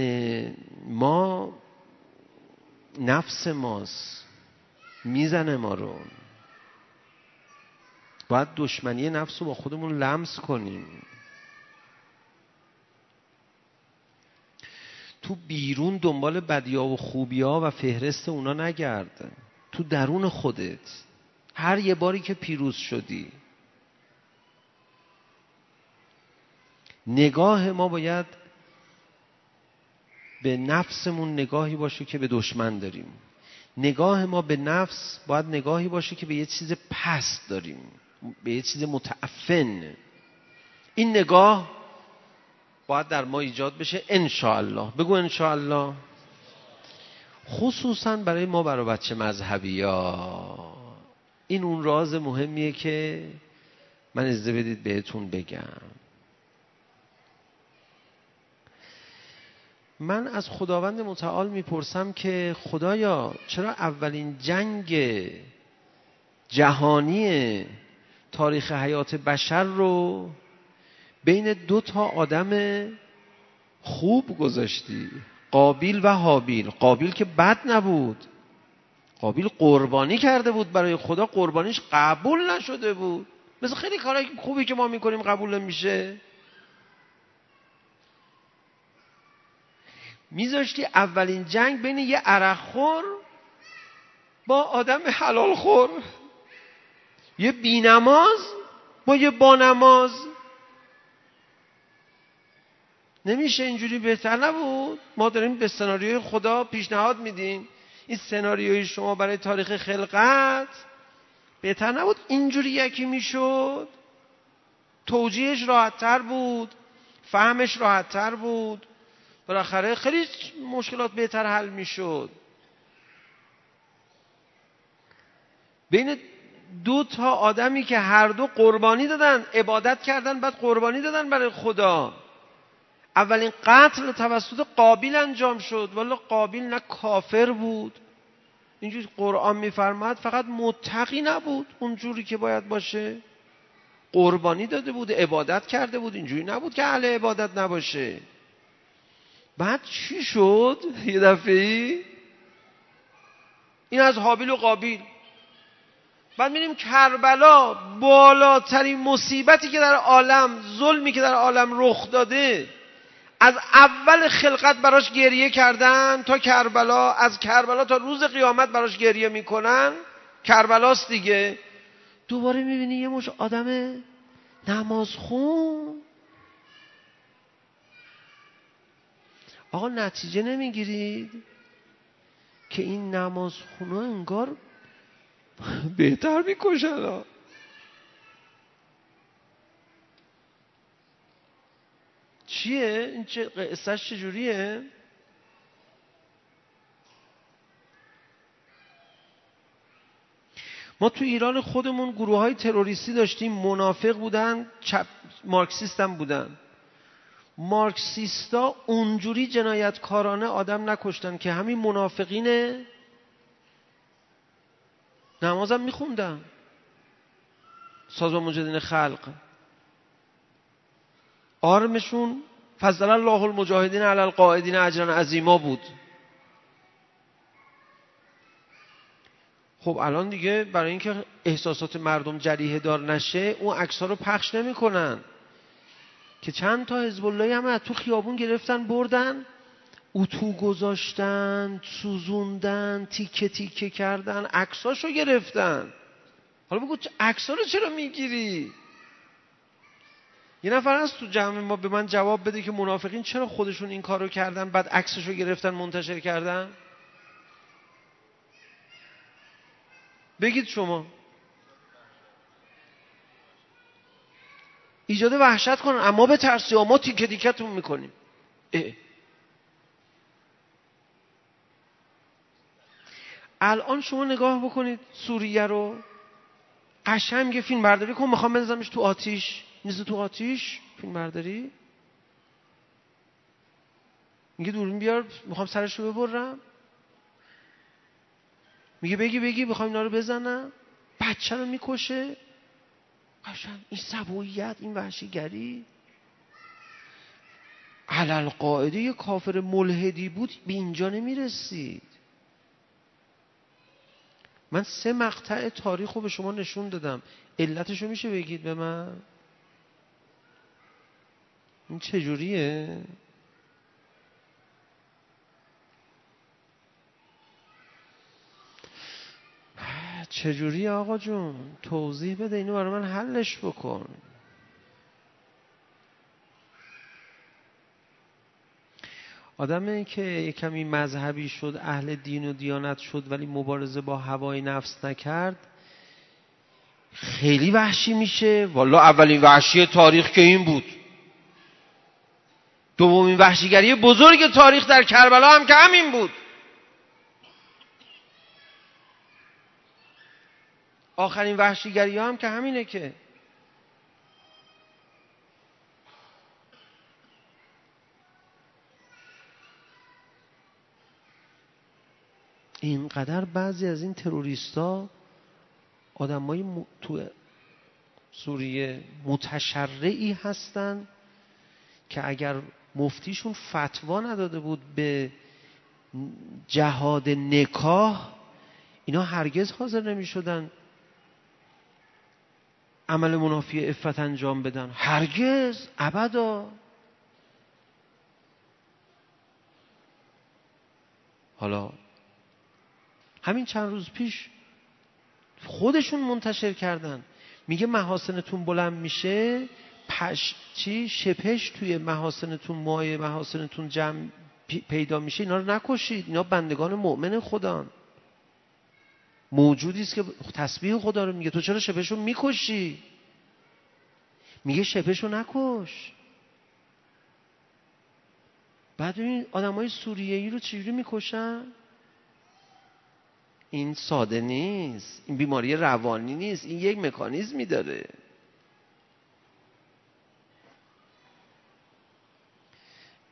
ما نفس ماست می‌زنه ما رو. باید دشمنی نفس رو با خودمون لمس کنیم. تو بیرون دنبال بدیا و خوبیا و فهرست اونا نگرد. تو درون خودت. هر یه باری که پیروز شدی. نگاه ما باید به نفسمون نگاهی باشه که به دشمن داریم. نگاه ما به نفس باید نگاهی باشه که به یه چیز پست داریم. به یه چیز متعفن. این نگاه باید در ما ایجاد بشه انشاءالله. بگو انشاءالله. خصوصا برای ما برای بچه مذهبی ها این اون راز مهمیه که من ازده بدید بهتون بگم. من از خداوند متعال می‌پرسم که خدایا چرا اولین جنگ جهانی تاریخ حیات بشر رو بین دو تا آدم خوب گذاشتی؟ قابیل و حابیل. قابیل که بد نبود. قابیل قربانی کرده بود برای خدا. قربانیش قبول نشده بود. مثل خیلی کارهای خوبی که ما می‌کنیم قبول نمیشه. میذاشتی اولین جنگ بین یه عرقخور با آدم حلال خور. یه بینماز با یه بانماز. نمیشه اینجوری بهتر نبود؟ ما داریم به سناریوی خدا پیشنهاد میدیم. این سناریوی شما برای تاریخ خلقت بهتر نبود؟ اینجوری یکی می‌شد. توجیهش راحتتر بود. فهمش راحتتر بود. بالاخره خیلی مشکلات بهتر حل می‌شد. بین دو تا آدمی که هر دو قربانی دادن عبادت کردن بعد قربانی دادن برای خدا. اولین قتل توسط قابیل انجام شد. ولی قابیل نه کافر بود. اینجوری قرآن میفرماد فقط متقی نبود. اونجوری که باید باشه. قربانی داده بود عبادت کرده بود. اینجوری نبود که اهل عبادت نباشه. بعد چی شد؟ یه دفعه این از حابیل و قابیل. بعد میریم کربلا بالاترین مصیبتی که در عالم ظلمی که در عالم رخ داده از اول خلقت براش گریه کردن تا کربلا از کربلا تا روز قیامت براش گریه می‌کنن. کربلاست دیگه. دوباره می‌بینی یه مش آدم نمازخون. آقا نتیجه نمی‌گیرید که این نمازخونا انگار بهتر می‌کشن چیه؟ این چه قصهش چجوریه؟ ما تو ایران خودمون گروه های تروریستی داشتیم منافق بودن چپ مارکسیست هم بودن مارکسیستا اونجوری جنایتکارانه آدم نکشتن که همین منافقین نمازم میخوندن سازمان مجاهدین خلق. آرمشون فضل الله المجاهدین علی القاعدین اجرا عظیما بود. خب الان دیگه برای اینکه احساسات مردم جریه دار نشه اون عکس رو پخش نمی‌کنن. که چند تا حزب الله هم از تو خیابون گرفتن بردن اتو گذاشتن سوزوندن تیکه تیکه کردن عکساشو گرفتن. حالا بگو عکسا رو چرا می‌گیری؟ یه نفر از تو جمع ما به من جواب بده که منافقین چرا خودشون این کارو کردن بعد عکسشو گرفتن منتشر کردن؟ بگید شما. ایجاد وحشت کنن. اما به ترسی ما تیکه تیکتون می‌کنیم. الان شما نگاه بکنید سوریه رو. قشنگ فیلم برداری کن. می‌خوام بنزمش تو آتیش. نیست تو آتیش فیلم برداری؟ میگه دوربین بیار می‌خوام سرش رو ببرم. میگه بگی بگی می‌خوام اینا رو بزنم. بچه رو می‌کشه. قشنگ این سبویت این وحشیگری. علل قاعده یه کافر ملحدی بود به اینجا نمی‌رسید. من سه مقطع تاریخ رو به شما نشون دادم. علتشو میشه بگید به من؟ این چجوریه؟ چجوری آقا جون؟ توضیح بده اینو برای من حلش بکن. آدمی که کمی مذهبی شد اهل دین و دیانت شد ولی مبارزه با هوای نفس نکرد خیلی وحشی میشه. والا اولین وحشی تاریخ که این بود. دومین وحشیگری بزرگ تاریخ در کربلا هم که همین بود. آخرین وحشیگری هم که همینه که. اینقدر بعضی از این تروریستا آدمای م... تو سوریه متشرعی هستن که اگر مفتیشون فتوا نداده بود به جهاد نکاح اینا هرگز حاضر نمی شدن عمل منافی افت انجام بدن. هرگز. ابدا. حالا همین چند روز پیش خودشون منتشر کردن. میگه محاسنتون بلند میشه. پش چی؟ شپش توی محاسنتون مایه محاسنتون جمع پیدا میشه. اینا رو نکشید. اینا بندگان مؤمن خدان موجودی است که تسبیح خدا رو میگه. تو چرا شپشو می‌کشی؟ میگه شپشو نکش. بعد این آدم های سوریه ای رو چجوری می‌کشن؟ این ساده نیست. این بیماری روانی نیست. این یک مکانیزمی داره.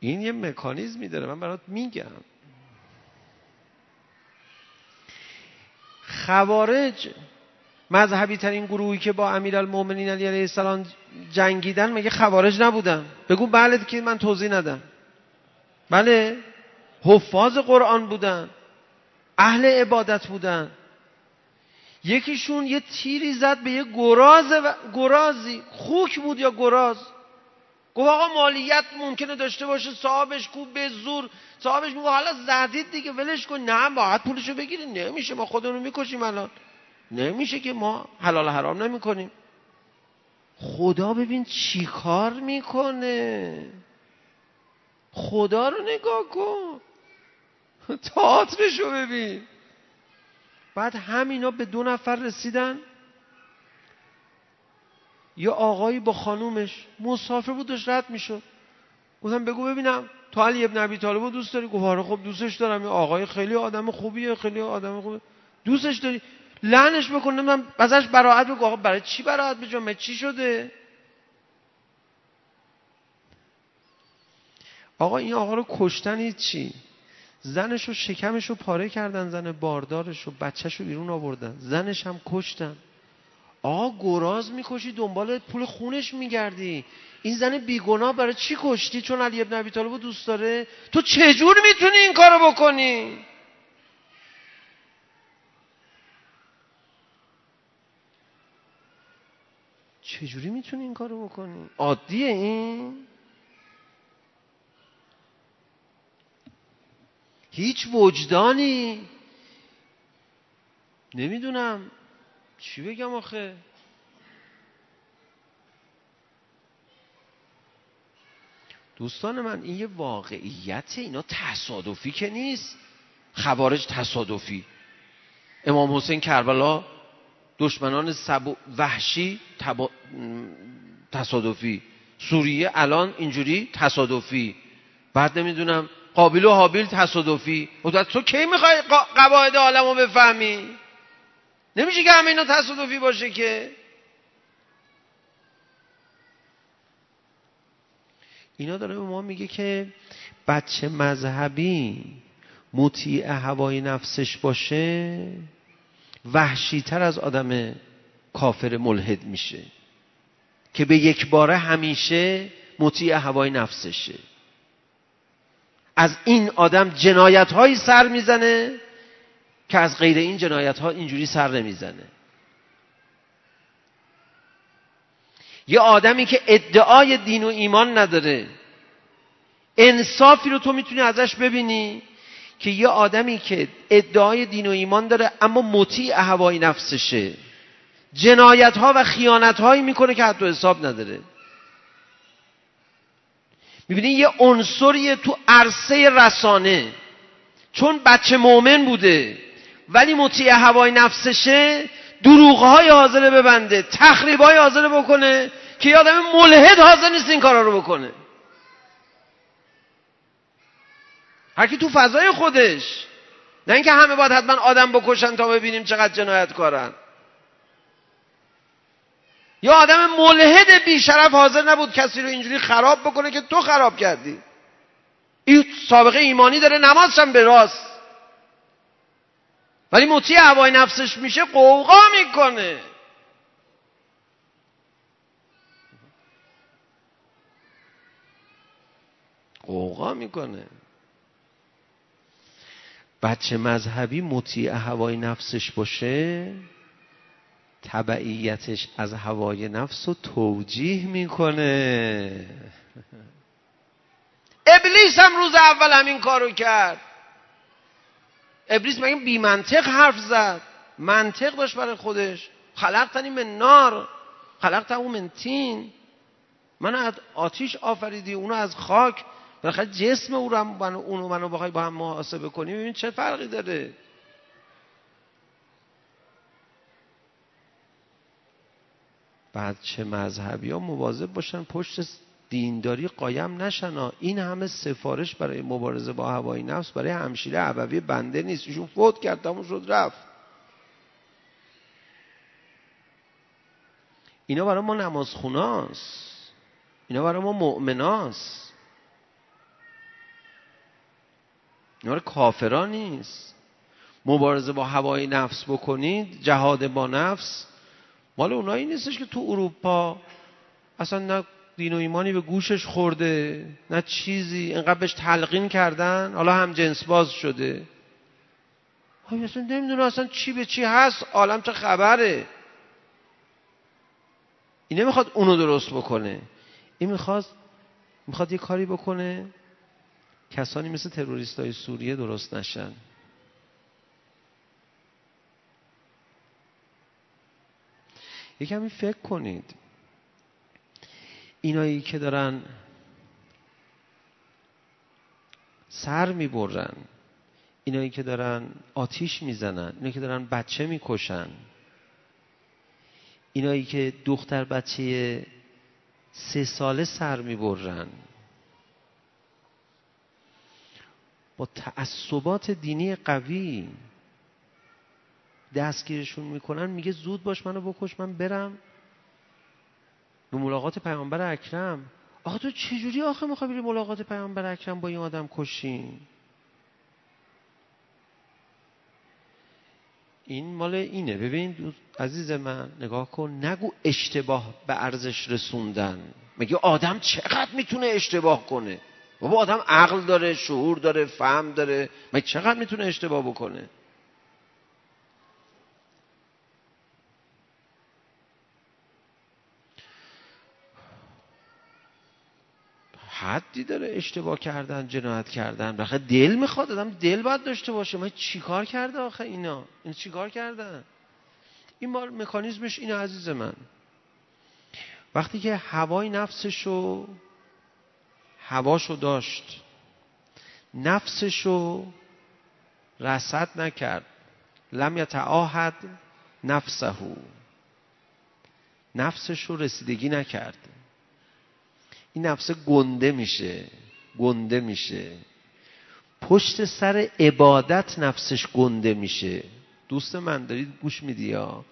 این یه مکانیزمی داره. من برات میگم. خوارج. مذهبی ترین گروهی که با امیرالمومنین علی علیه السلام جنگیدن مگه خوارج نبودن؟ بگو بله که من توضیح ندم. بله. حفاظ قرآن بودن. اهل عبادت بودن. یکیشون یه تیری زد به یه گراز و... گرازی. خوک بود یا گراز. گفت آقا مالیت ممکنه داشته باشه صاحبش کوب به زور صاحبش میگه حالا زدید دیگه ولش کن. نه باید پولشو بگیری نمیشه ما خودمون می‌کشیم الان. نمیشه که ما حلال حرام نمی‌کنیم. خدا ببین چی کار می‌کنه. خدا رو نگاه کن. تئاترشو ببین. بعد همینا به دو نفر رسیدن. یه آقایی با خانومش مسافر بود داشت رد می‌شد. گفتم بگو ببینم تو علی ابن ابی طالب دوست داری؟ گفت آره خب دوستش دارم. یه آقای خیلی آدم خوبیه خیلی آدم خوبه. دوستش داری؟ لعنش بکنه من ازش براحت بگو. آقا برای چی براحت بجام چی شده؟ آقا این آقا رو کشتن چی. زنش رو شکمش پاره کردن زن باردارش رو بچهش رو بیرون آوردن. زنش هم کشتن. آقا گراز می‌کشی دنبال پول خونش میگردی. این زن بیگناه برای چی کشتی؟ چون علی ابن ابی طالب دوست داره. تو چجور می‌تونی این کارو بکنی؟ چجوری می‌تونی این کارو بکنی؟ عادیه این. هیچ وجدانی. نمی‌دونم. چی بگم آخه؟ دوستان من این یه واقعیت اینا تصادفی که نیست. خوارج تصادفی. امام حسین کربلا دشمنان سب وحشی تصادفی. سوریه الان اینجوری تصادفی. بعد نمی‌دونم قابل و حابیل تصادفی. تو کی می‌خوای قواعد عالم رو بفهمی؟ نمیشه که همه اینا تصادفی باشه که اینا داره به ما میگه که بچه مذهبی مطیع هوای نفسش باشه وحشیتر از آدم کافر ملحد میشه که به یک باره همیشه مطیع هوای نفسشه. از این آدم جنایت هایی سر می‌زنه که از غیر این جنایت ها اینجوری سر نمی‌زنه. یه آدمی که ادعای دین و ایمان نداره انصافی رو تو می‌تونی ازش ببینی که یه آدمی که ادعای دین و ایمان داره اما مطیع هوای نفسشه. جنایت ها و خیانت هایی می‌کنه که حتی حساب نداره. می‌بینی یه عنصری تو عرصه رسانه. چون بچه مؤمن بوده ولی مطیع هوای نفسشه دروغهای حاضره ببنده تخریبهای حاضره بکنه که آدم ملحد حاضر نیست این کارا رو بکنه. هر کی تو فضای خودش. نه اینکه همه باید حتما آدم بکشن تا ببینیم چقدر جنایت کارن یا آدم ملحد بیشرف حاضر نبود کسی رو اینجوری خراب بکنه که تو خراب کردی. این سابقه ایمانی داره نمازش هم به راست. ولی مطیع هوای نفسش میشه قوقا می‌کنه. قوقا می‌کنه. بچه مذهبی مطیع هوای نفسش باشه تبعیتش از هوای نفس رو توجیه می‌کنه. ابلیس هم روز اول همین کارو کرد. ابلیس مگه بی منطق حرف زد؟ منطق داشت برای خودش. خلقتنی من نار. خلقتنی من تین. من از آتیش آفریدی اونو از خاک. بالاخره جسم او رو منو اونو منو بخوای با هم محاسبه کنی ببین چه فرقی داره. بعد چه مذهبی ها مواظب باشن پشت دینداری قایم نشن. این همه سفارش برای مبارزه با هوای نفس برای همشیره عبوی بنده نیست. ایشون فوت کرد تموم شد رفت. اینا برای ما نمازخوناست. اینا برای ما مؤمناست. اینا برای کافران نیست. مبارزه با هوای نفس بکنید جهاد با نفس مال اونایی نیستش که تو اروپا اصلا نه دین و ایمانی به گوشش خورده نه چیزی انقدر بهش تلقین کردن حالا هم جنس باز شده. های اصلا نمی‌دونه اصلا چی به چی هست عالم چه خبره. این نمی‌خواد اونو درست بکنه. این می‌خواد می‌خواد یه کاری بکنه. کسانی مثل تروریست های سوریه درست نشن. یه کمی فکر کنید. اینایی که دارن سر می‌برن اینایی که دارن آتیش می‌زنن اینایی که دارن بچه می‌کشن اینایی که دختر بچه سه ساله سر می‌برن با تعصبات دینی قوی دستگیرشون می‌کنن میگه زود باش منو بکش من برم. به ملاقات پیامبر اکرم. آخه تو چجوری آخه می‌خوای بری ملاقات پیامبر اکرم با این آدم کشین این مال اینه. ببین عزیز من نگاه کن نگو اشتباه به ارزش رسوندن. مگه آدم چقدر می‌تونه اشتباه کنه؟ بابا آدم عقل داره شعور داره فهم داره. مگه چقدر می‌تونه اشتباه بکنه؟ حدی داره اشتباه کردن جنایت کردن. بخاطر دل می‌خواد آدم دل باید داشته باشه. ما چیکار کرده آخه اینا؟ این چیکار کردن؟ این بار مکانیزمش اینه عزیز من. وقتی که هوای نفسشو هواشو داشت نفسشو رسد نکرد. لم یتعاهد نفسه نفسشو رسیدگی نکرد. این نفس گنده میشه گنده میشه. پشت سر عبادت نفسش گنده میشه. دوست من دارید گوش میدی یا؟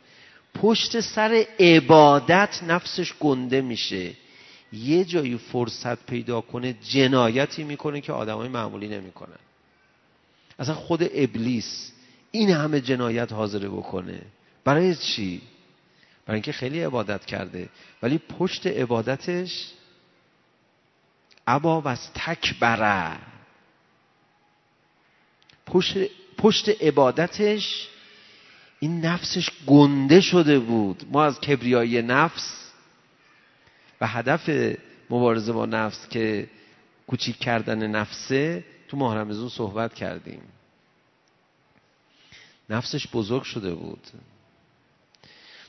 پشت سر عبادت نفسش گنده میشه. یه جایی فرصت پیدا کنه جنایتی می‌کنه که آدمای معمولی نمی‌کنن. اصلا خود ابلیس این همه جنایت حاضره بکنه. برای چی؟ برای اینکه خیلی عبادت کرده. ولی پشت عبادتش ابا و تکبره پشت, پشت عبادتش این نفسش گنده شده بود. ما از کبریای نفس و هدف مبارزه با نفس که کوچیک کردن نفسه تو ماه رمزون صحبت کردیم. نفسش بزرگ شده بود.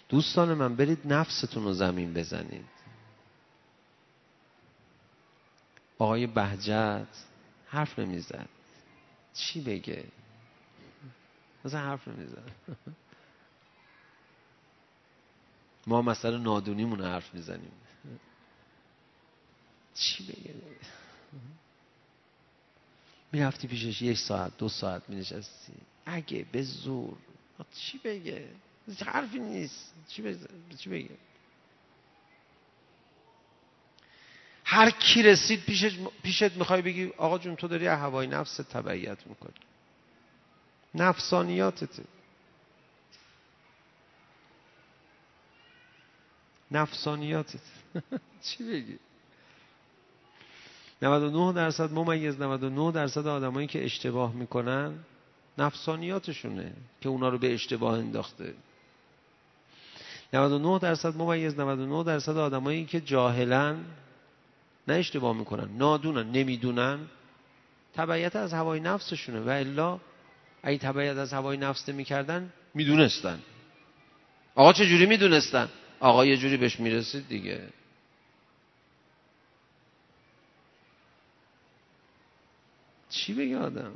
دوستان من برید نفستون رو زمین بزنید. آقای بهجت حرف نمی‌زد. چی بگه؟ مثلا حرف نمی‌زد. ما مثلا نادونیمون حرف می‌زنیم. چی بگه؟ می‌رفتی پیشش یک ساعت دو ساعت می نشستی اگه به زور چی بگه؟ حرفی نیست. چی بگه؟ هر کی رسید پیشت, پیشت می‌خوای بگی آقا جون تو داری هوای نفس تبعیت می‌کنی. نفسانیاتته نفسانیاتت. چی بگی؟ 99 درصد ممیز 99 درصد آدمایی که اشتباه می‌کنن نفسانیاتشونه که اونا رو به اشتباه انداخته. 99 درصد ممیز 99 درصد آدمایی که جاهلن نه اشتباه می‌کنن. نادونن نمی‌دونن. تبعیت از هوای نفسشونه و الا اگه تبعیت از هوای نفس می‌کردن می‌دونستن. آقا چه جوری می‌دونستن؟ آقا یه جوری بهش می‌رسید دیگه. چی بگه آدم؟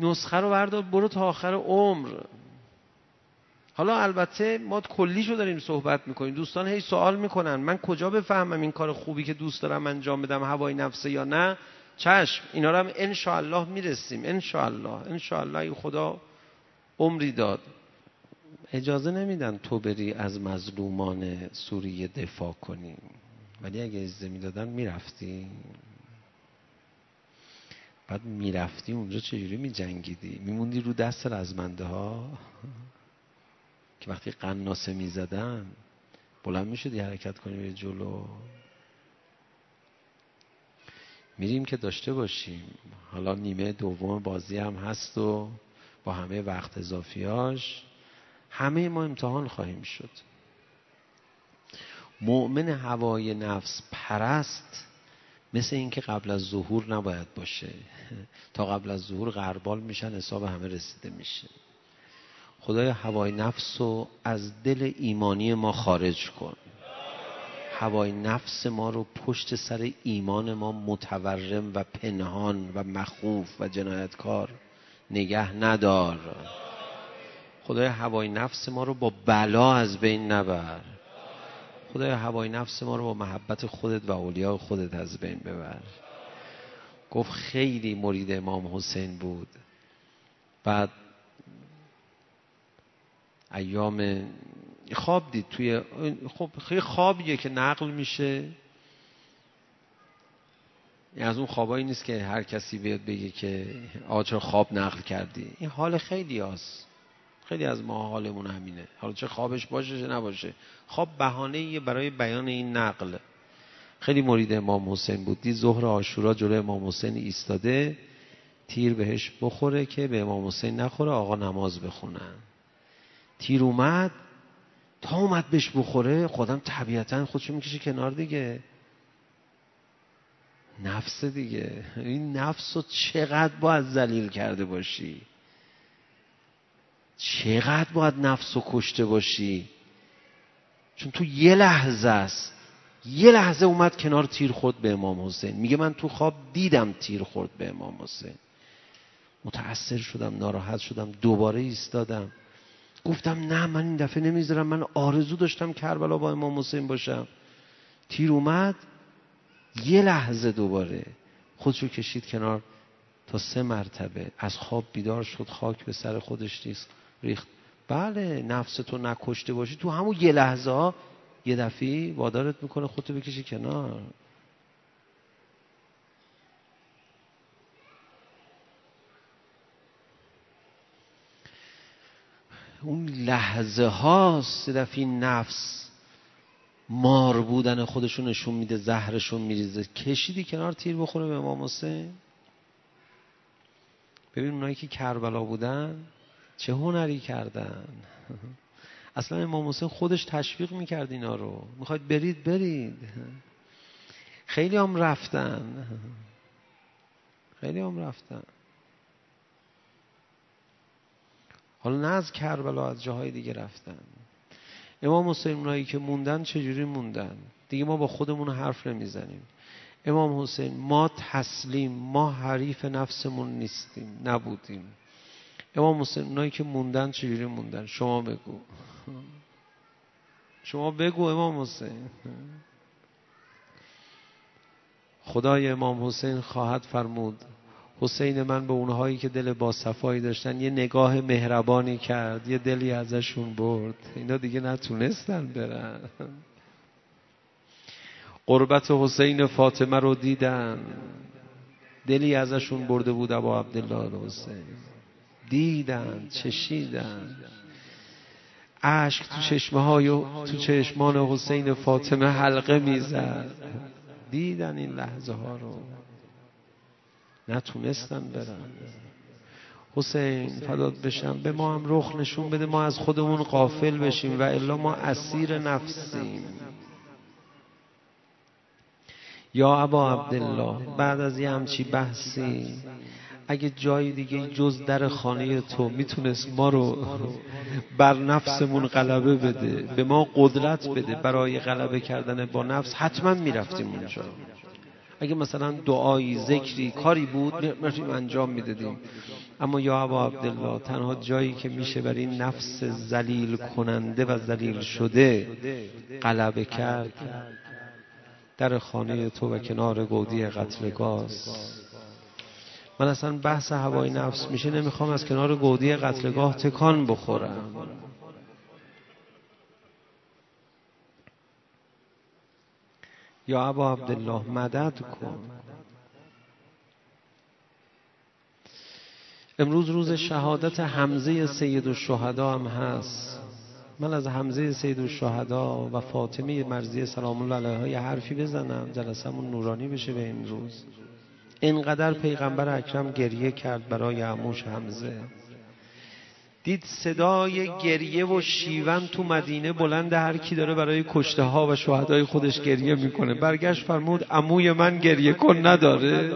نسخه رو بردار برو تا آخر عمر. حالا البته ما کلیشو داریم صحبت می‌کنیم. دوستان هی سوال می‌کنن من کجا بفهمم این کار خوبی که دوست دارم انجام بدم هوای نفسه یا نه؟ چشم اینا رو هم انشاءالله می‌رسیم. انشاءالله انشاءالله ای خدا عمری داد. اجازه نمیدن تو بری از مظلومان سوریه دفاع کنی. ولی اگه اجازه می‌دادن می‌رفتی بعد می‌رفتی اونجا چجوری میجنگیدی؟ میموندی رو دست رزمنده ها که وقتی قناسه می‌زدن بلند می‌شدی حرکت کنی به جلو؟ میریم که داشته باشیم. حالا نیمه دوم بازی هم هست و با همه وقت اضافیاش همه ما امتحان خواهیم شد. مؤمن هوای نفس پرست مثل اینکه قبل از ظهور نباید باشه. تا قبل از ظهور غربال میشن حساب همه رسیده میشه. خدای هوای نفس رو از دل ایمانی ما خارج کن. هوای نفس ما رو پشت سر ایمان ما متورم و پنهان و مخوف و جنایتکار نگه ندار. خدای هوای نفس ما رو با بلا از بین نبر. خدای هوای نفس ما رو با محبت خودت و اولیاء خودت از بین ببر. گفت خیلی مرید امام حسین بود. بعد ایام خواب دید توی خب خیلی خوابیه که نقل میشه. از اون خوابایی نیست که هر کسی بیاد بگه که آچه خواب نقل کردی. این حال خیلی هست خیلی از ما حالمون همینه. حالا چه خوابش باشه چه نباشه. خواب بهانه برای بیان این نقل. خیلی مرید امام حسین بود. دید ظهر آشورا جلوی امام حسین ایستاده. تیر بهش بخوره که به امام حسین نخوره آقا نماز بخونن. تیر اومد تا اومد بهش بخوره خودم طبیعتا خودشو می‌کشه کنار دیگه. نفس دیگه. این نفس رو چقدر باید زلیل کرده باشی؟ چقدر باید نفس رو کشته باشی؟ چون تو یه لحظه است. یه لحظه اومد کنار تیر خورد به امام حسین. میگه من تو خواب دیدم تیر خورد به امام حسین. متأثر شدم ناراحت شدم دوباره ایستادم. گفتم نه من این دفعه نمی‌ذارم. من آرزو داشتم کربلا با امام حسین باشم. تیر اومد. یه لحظه دوباره خودشو کشید کنار تا سه مرتبه. از خواب بیدار شد خاک به سر خودش نیست ریخت. بله نفس تو نکشته باشی. تو همون یه لحظه ها یه دفعه وادارت می‌کنه خودتو بکشی کنار. اون لحظه هاست دفعه نفس مار بودن خودشون نشون میده زهرشون میریزه. کشیدی کنار تیر بخوره به امام حسین؟ ببین اونایی که کربلا بودن چه هنری کردن؟ اصلا امام حسین خودش تشویق می‌کرد اینا رو. می‌خواید برید برید. خیلی هم رفتن. خیلی هم رفتن. حالا نه از کربلا از جاهای دیگه رفتن. امام حسین اونایی که موندن چجوری موندن؟ دیگه ما با خودمون حرف نمی‌زنیم. امام حسین ما تسلیم ما حریف نفسمون نیستیم نبودیم. امام حسین اونایی که موندن چجوری موندن؟ شما بگو. شما بگو امام حسین. خدای امام حسین خواهد فرمود. حسین من به اونهایی که دل با صفایی داشتن یه نگاه مهربانی کرد یه دلی ازشون برد. اینا دیگه نتونستن برن. قربت حسین فاطمه رو دیدن. دلی ازشون برده بود ابا عبدالله حسین. دیدن چشیدن. عشق تو چشمه های تو چشمان حسین فاطمه حلقه می‌زد. دیدن این لحظه ها رو. نتونستن برن. حسین فداد بشم. به ما هم رخ نشون بده ما از خودمون قافل بشیم و الا ما اسیر نفسیم. یا ابا عبدالله بعد از یه همچی بحثی اگه جای دیگه جز در خانه تو می‌تونست ما رو بر نفسمون غلبه بده به ما قدرت بده برای غلبه کردن با نفس حتما می‌رفتیم اونجا. اگه مثلا دعایی ذکری کاری بود می‌رفتیم انجام می‌دادیم. اما یا ابا عبدالله تنها جایی که میشه بر این نفس زلیل کننده و زلیل شده غلبه کرد در خانه تو و کنار گودی قتلگاز من اصلا بحث هوای نفس میشه نمی‌خوام از کنار گودی قتلگاه تکان بخورم. یا ابا عبدالله مدد کن. امروز روز شهادت حمزه سید الشهدا هم هست. من از حمزه سید الشهدا و فاطمه مرزی سلام الله علیها یه حرفی بزنم جلسمون نورانی بشه به این روز اینقدر پیغمبر اکرم گریه کرد برای عموش حمزه. دید صدای گریه و شیون تو مدینه بلند هر کی داره برای کشته ها و شهدای خودش گریه می‌کنه. برگشت فرمود عموی من گریه کن نداره.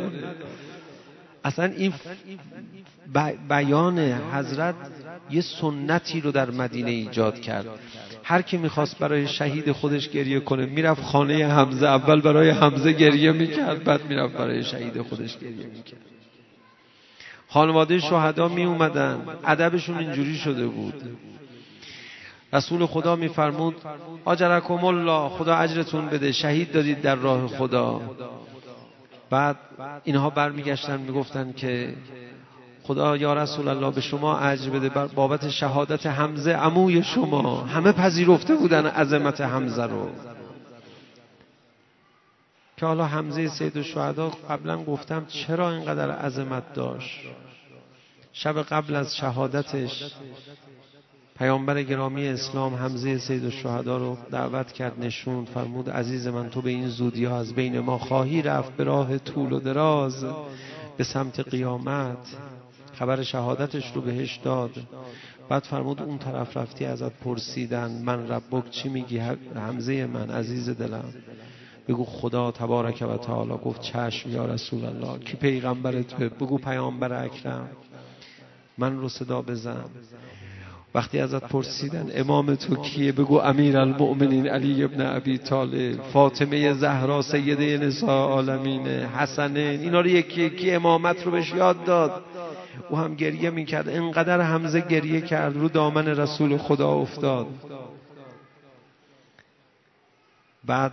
اصلا این بیان حضرت یه سنتی رو در مدینه ایجاد کرد. هر کی می‌خواست برای شهید خودش گریه کنه می‌رفت خانه حمزه. اول برای حمزه گریه می‌کرد بعد می‌رفت برای شهید خودش گریه می‌کرد. خانواده شهدا می اومدن ادبشون اینجوری شده بود. رسول خدا میفرمود آجرکم الله خدا اجرتون بده شهید دادید در راه خدا. بعد اینها برمیگشتن می‌گفتن که خدا یا رسول الله به شما اجر بده بابت شهادت حمزه عموی شما. همه پذیرفته بودن عظمت حمزه رو. که حالا حمزه سید الشهدا قبلا گفتم چرا اینقدر عظمت داشت؟ شب قبل از شهادتش پیامبر گرامی اسلام حمزه سید الشهدا رو دعوت کرد نشوند فرمود عزیز من تو به این زودی ها از بین ما خواهی رفت به راه طول و دراز به سمت قیامت. خبر شهادتش رو بهش داد. بعد فرمود اون طرف رفتی ازت پرسیدن. من ربک چی میگی؟ حمزه من عزیز دلم. بگو خدا تبارک و تعالی گفت چشم یا رسول الله. کی پیغمبرت؟ بگو پیامبر اکرم. من رو صدا بزن. وقتی ازت پرسیدن امام تو کیه بگو امیر المؤمنین علی ابن ابی طالب فاطمه زهرا سیده نساء عالمین حسنه اینا رو یکی یکی امامت رو بهش یاد داد. او هم گریه می‌کرد انقدر حمزه گریه کرد رو دامن رسول خدا افتاد. بعد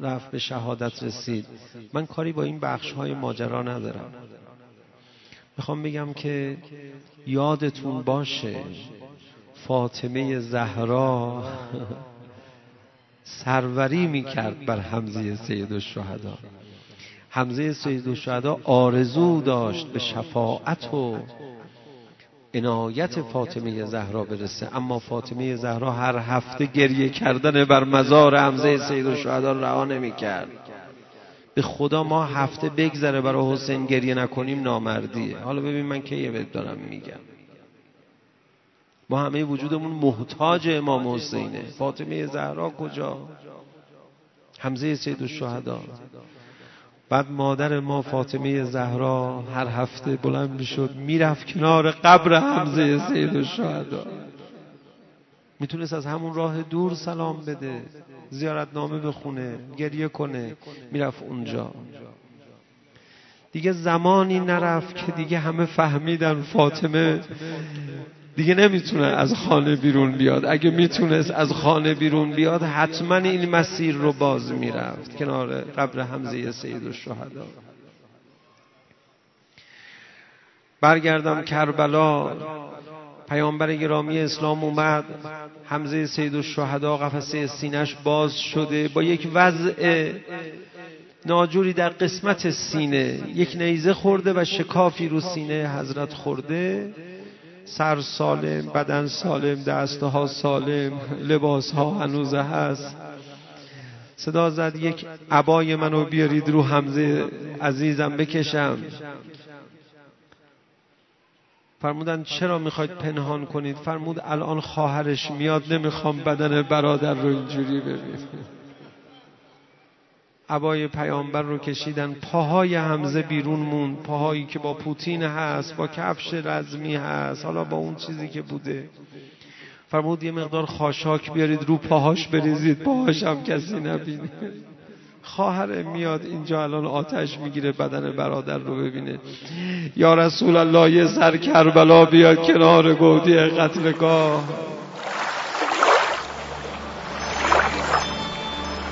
رفت به شهادت رسید. من کاری با این بخش های ماجرا ندارم. می‌خوام بگم که یادتون باشه فاطمه زهرا سروری می‌کرد بر حمزه سید الشهدا. حمزه سید الشهدا آرزو داشت به شفاعت و عنایت فاطمه زهرا برسه. اما فاطمه زهرا هر هفته گریه کردن بر مزار حمزه سید الشهدا رها نمی‌کرد. به خدا ما هفته بگذره برای حسین گریه نکنیم نامردیه. حالا ببین من کی بهت دارم میگم. ما همه وجودمون محتاج امام حسینه. فاطمه زهرا کجا؟ حمزه سید الشهدا. بعد مادر ما فاطمه زهرا هر هفته بلند می‌شد می‌رفت کنار قبر حمزه سید الشهدا می‌تونست از همون راه دور سلام بده زیارت نامه بخونه گریه کنه می‌رفت اونجا. دیگه زمانی نرفت که دیگه همه فهمیدن فاطمه دیگه نمی‌تونه از خانه بیرون بیاد. اگه می‌تونست از خانه بیرون بیاد حتما این مسیر رو باز می‌رفت. کنار قبر حمزه سید الشهدا. برگردم کربلا. پیامبر گرامی اسلام اومد. حمزه سید الشهدا قفسه سینش باز شده. با یک وضع ناجوری در قسمت سینه. یک نیزه خورده و شکافی رو سینه حضرت خورده. سر سالم بدن سالم دستها سالم لباس ها هنوز هست. صدا زد یک عبای منو بیارید رو حمزه عزیزم بکشم. فرمودن چرا می‌خواید پنهان کنید؟ فرمود الان خواهرش میاد نمی‌خوام بدن برادر رو اینجوری ببینید عبای پیامبر رو کشیدن. پاهای حمزه بیرون مون پاهایی که با پوتین هست با کفش رزمی هست. حالا با اون چیزی که بوده. فرمود یه مقدار خاشاک بیارید رو پاهاش بریزید. پاهاش هم کسی نبینه. خواهر میاد اینجا الان آتش می‌گیره بدن برادر رو ببینه. یا رسول الله یه سر کربلا بیاد کنار گودی قتلگاه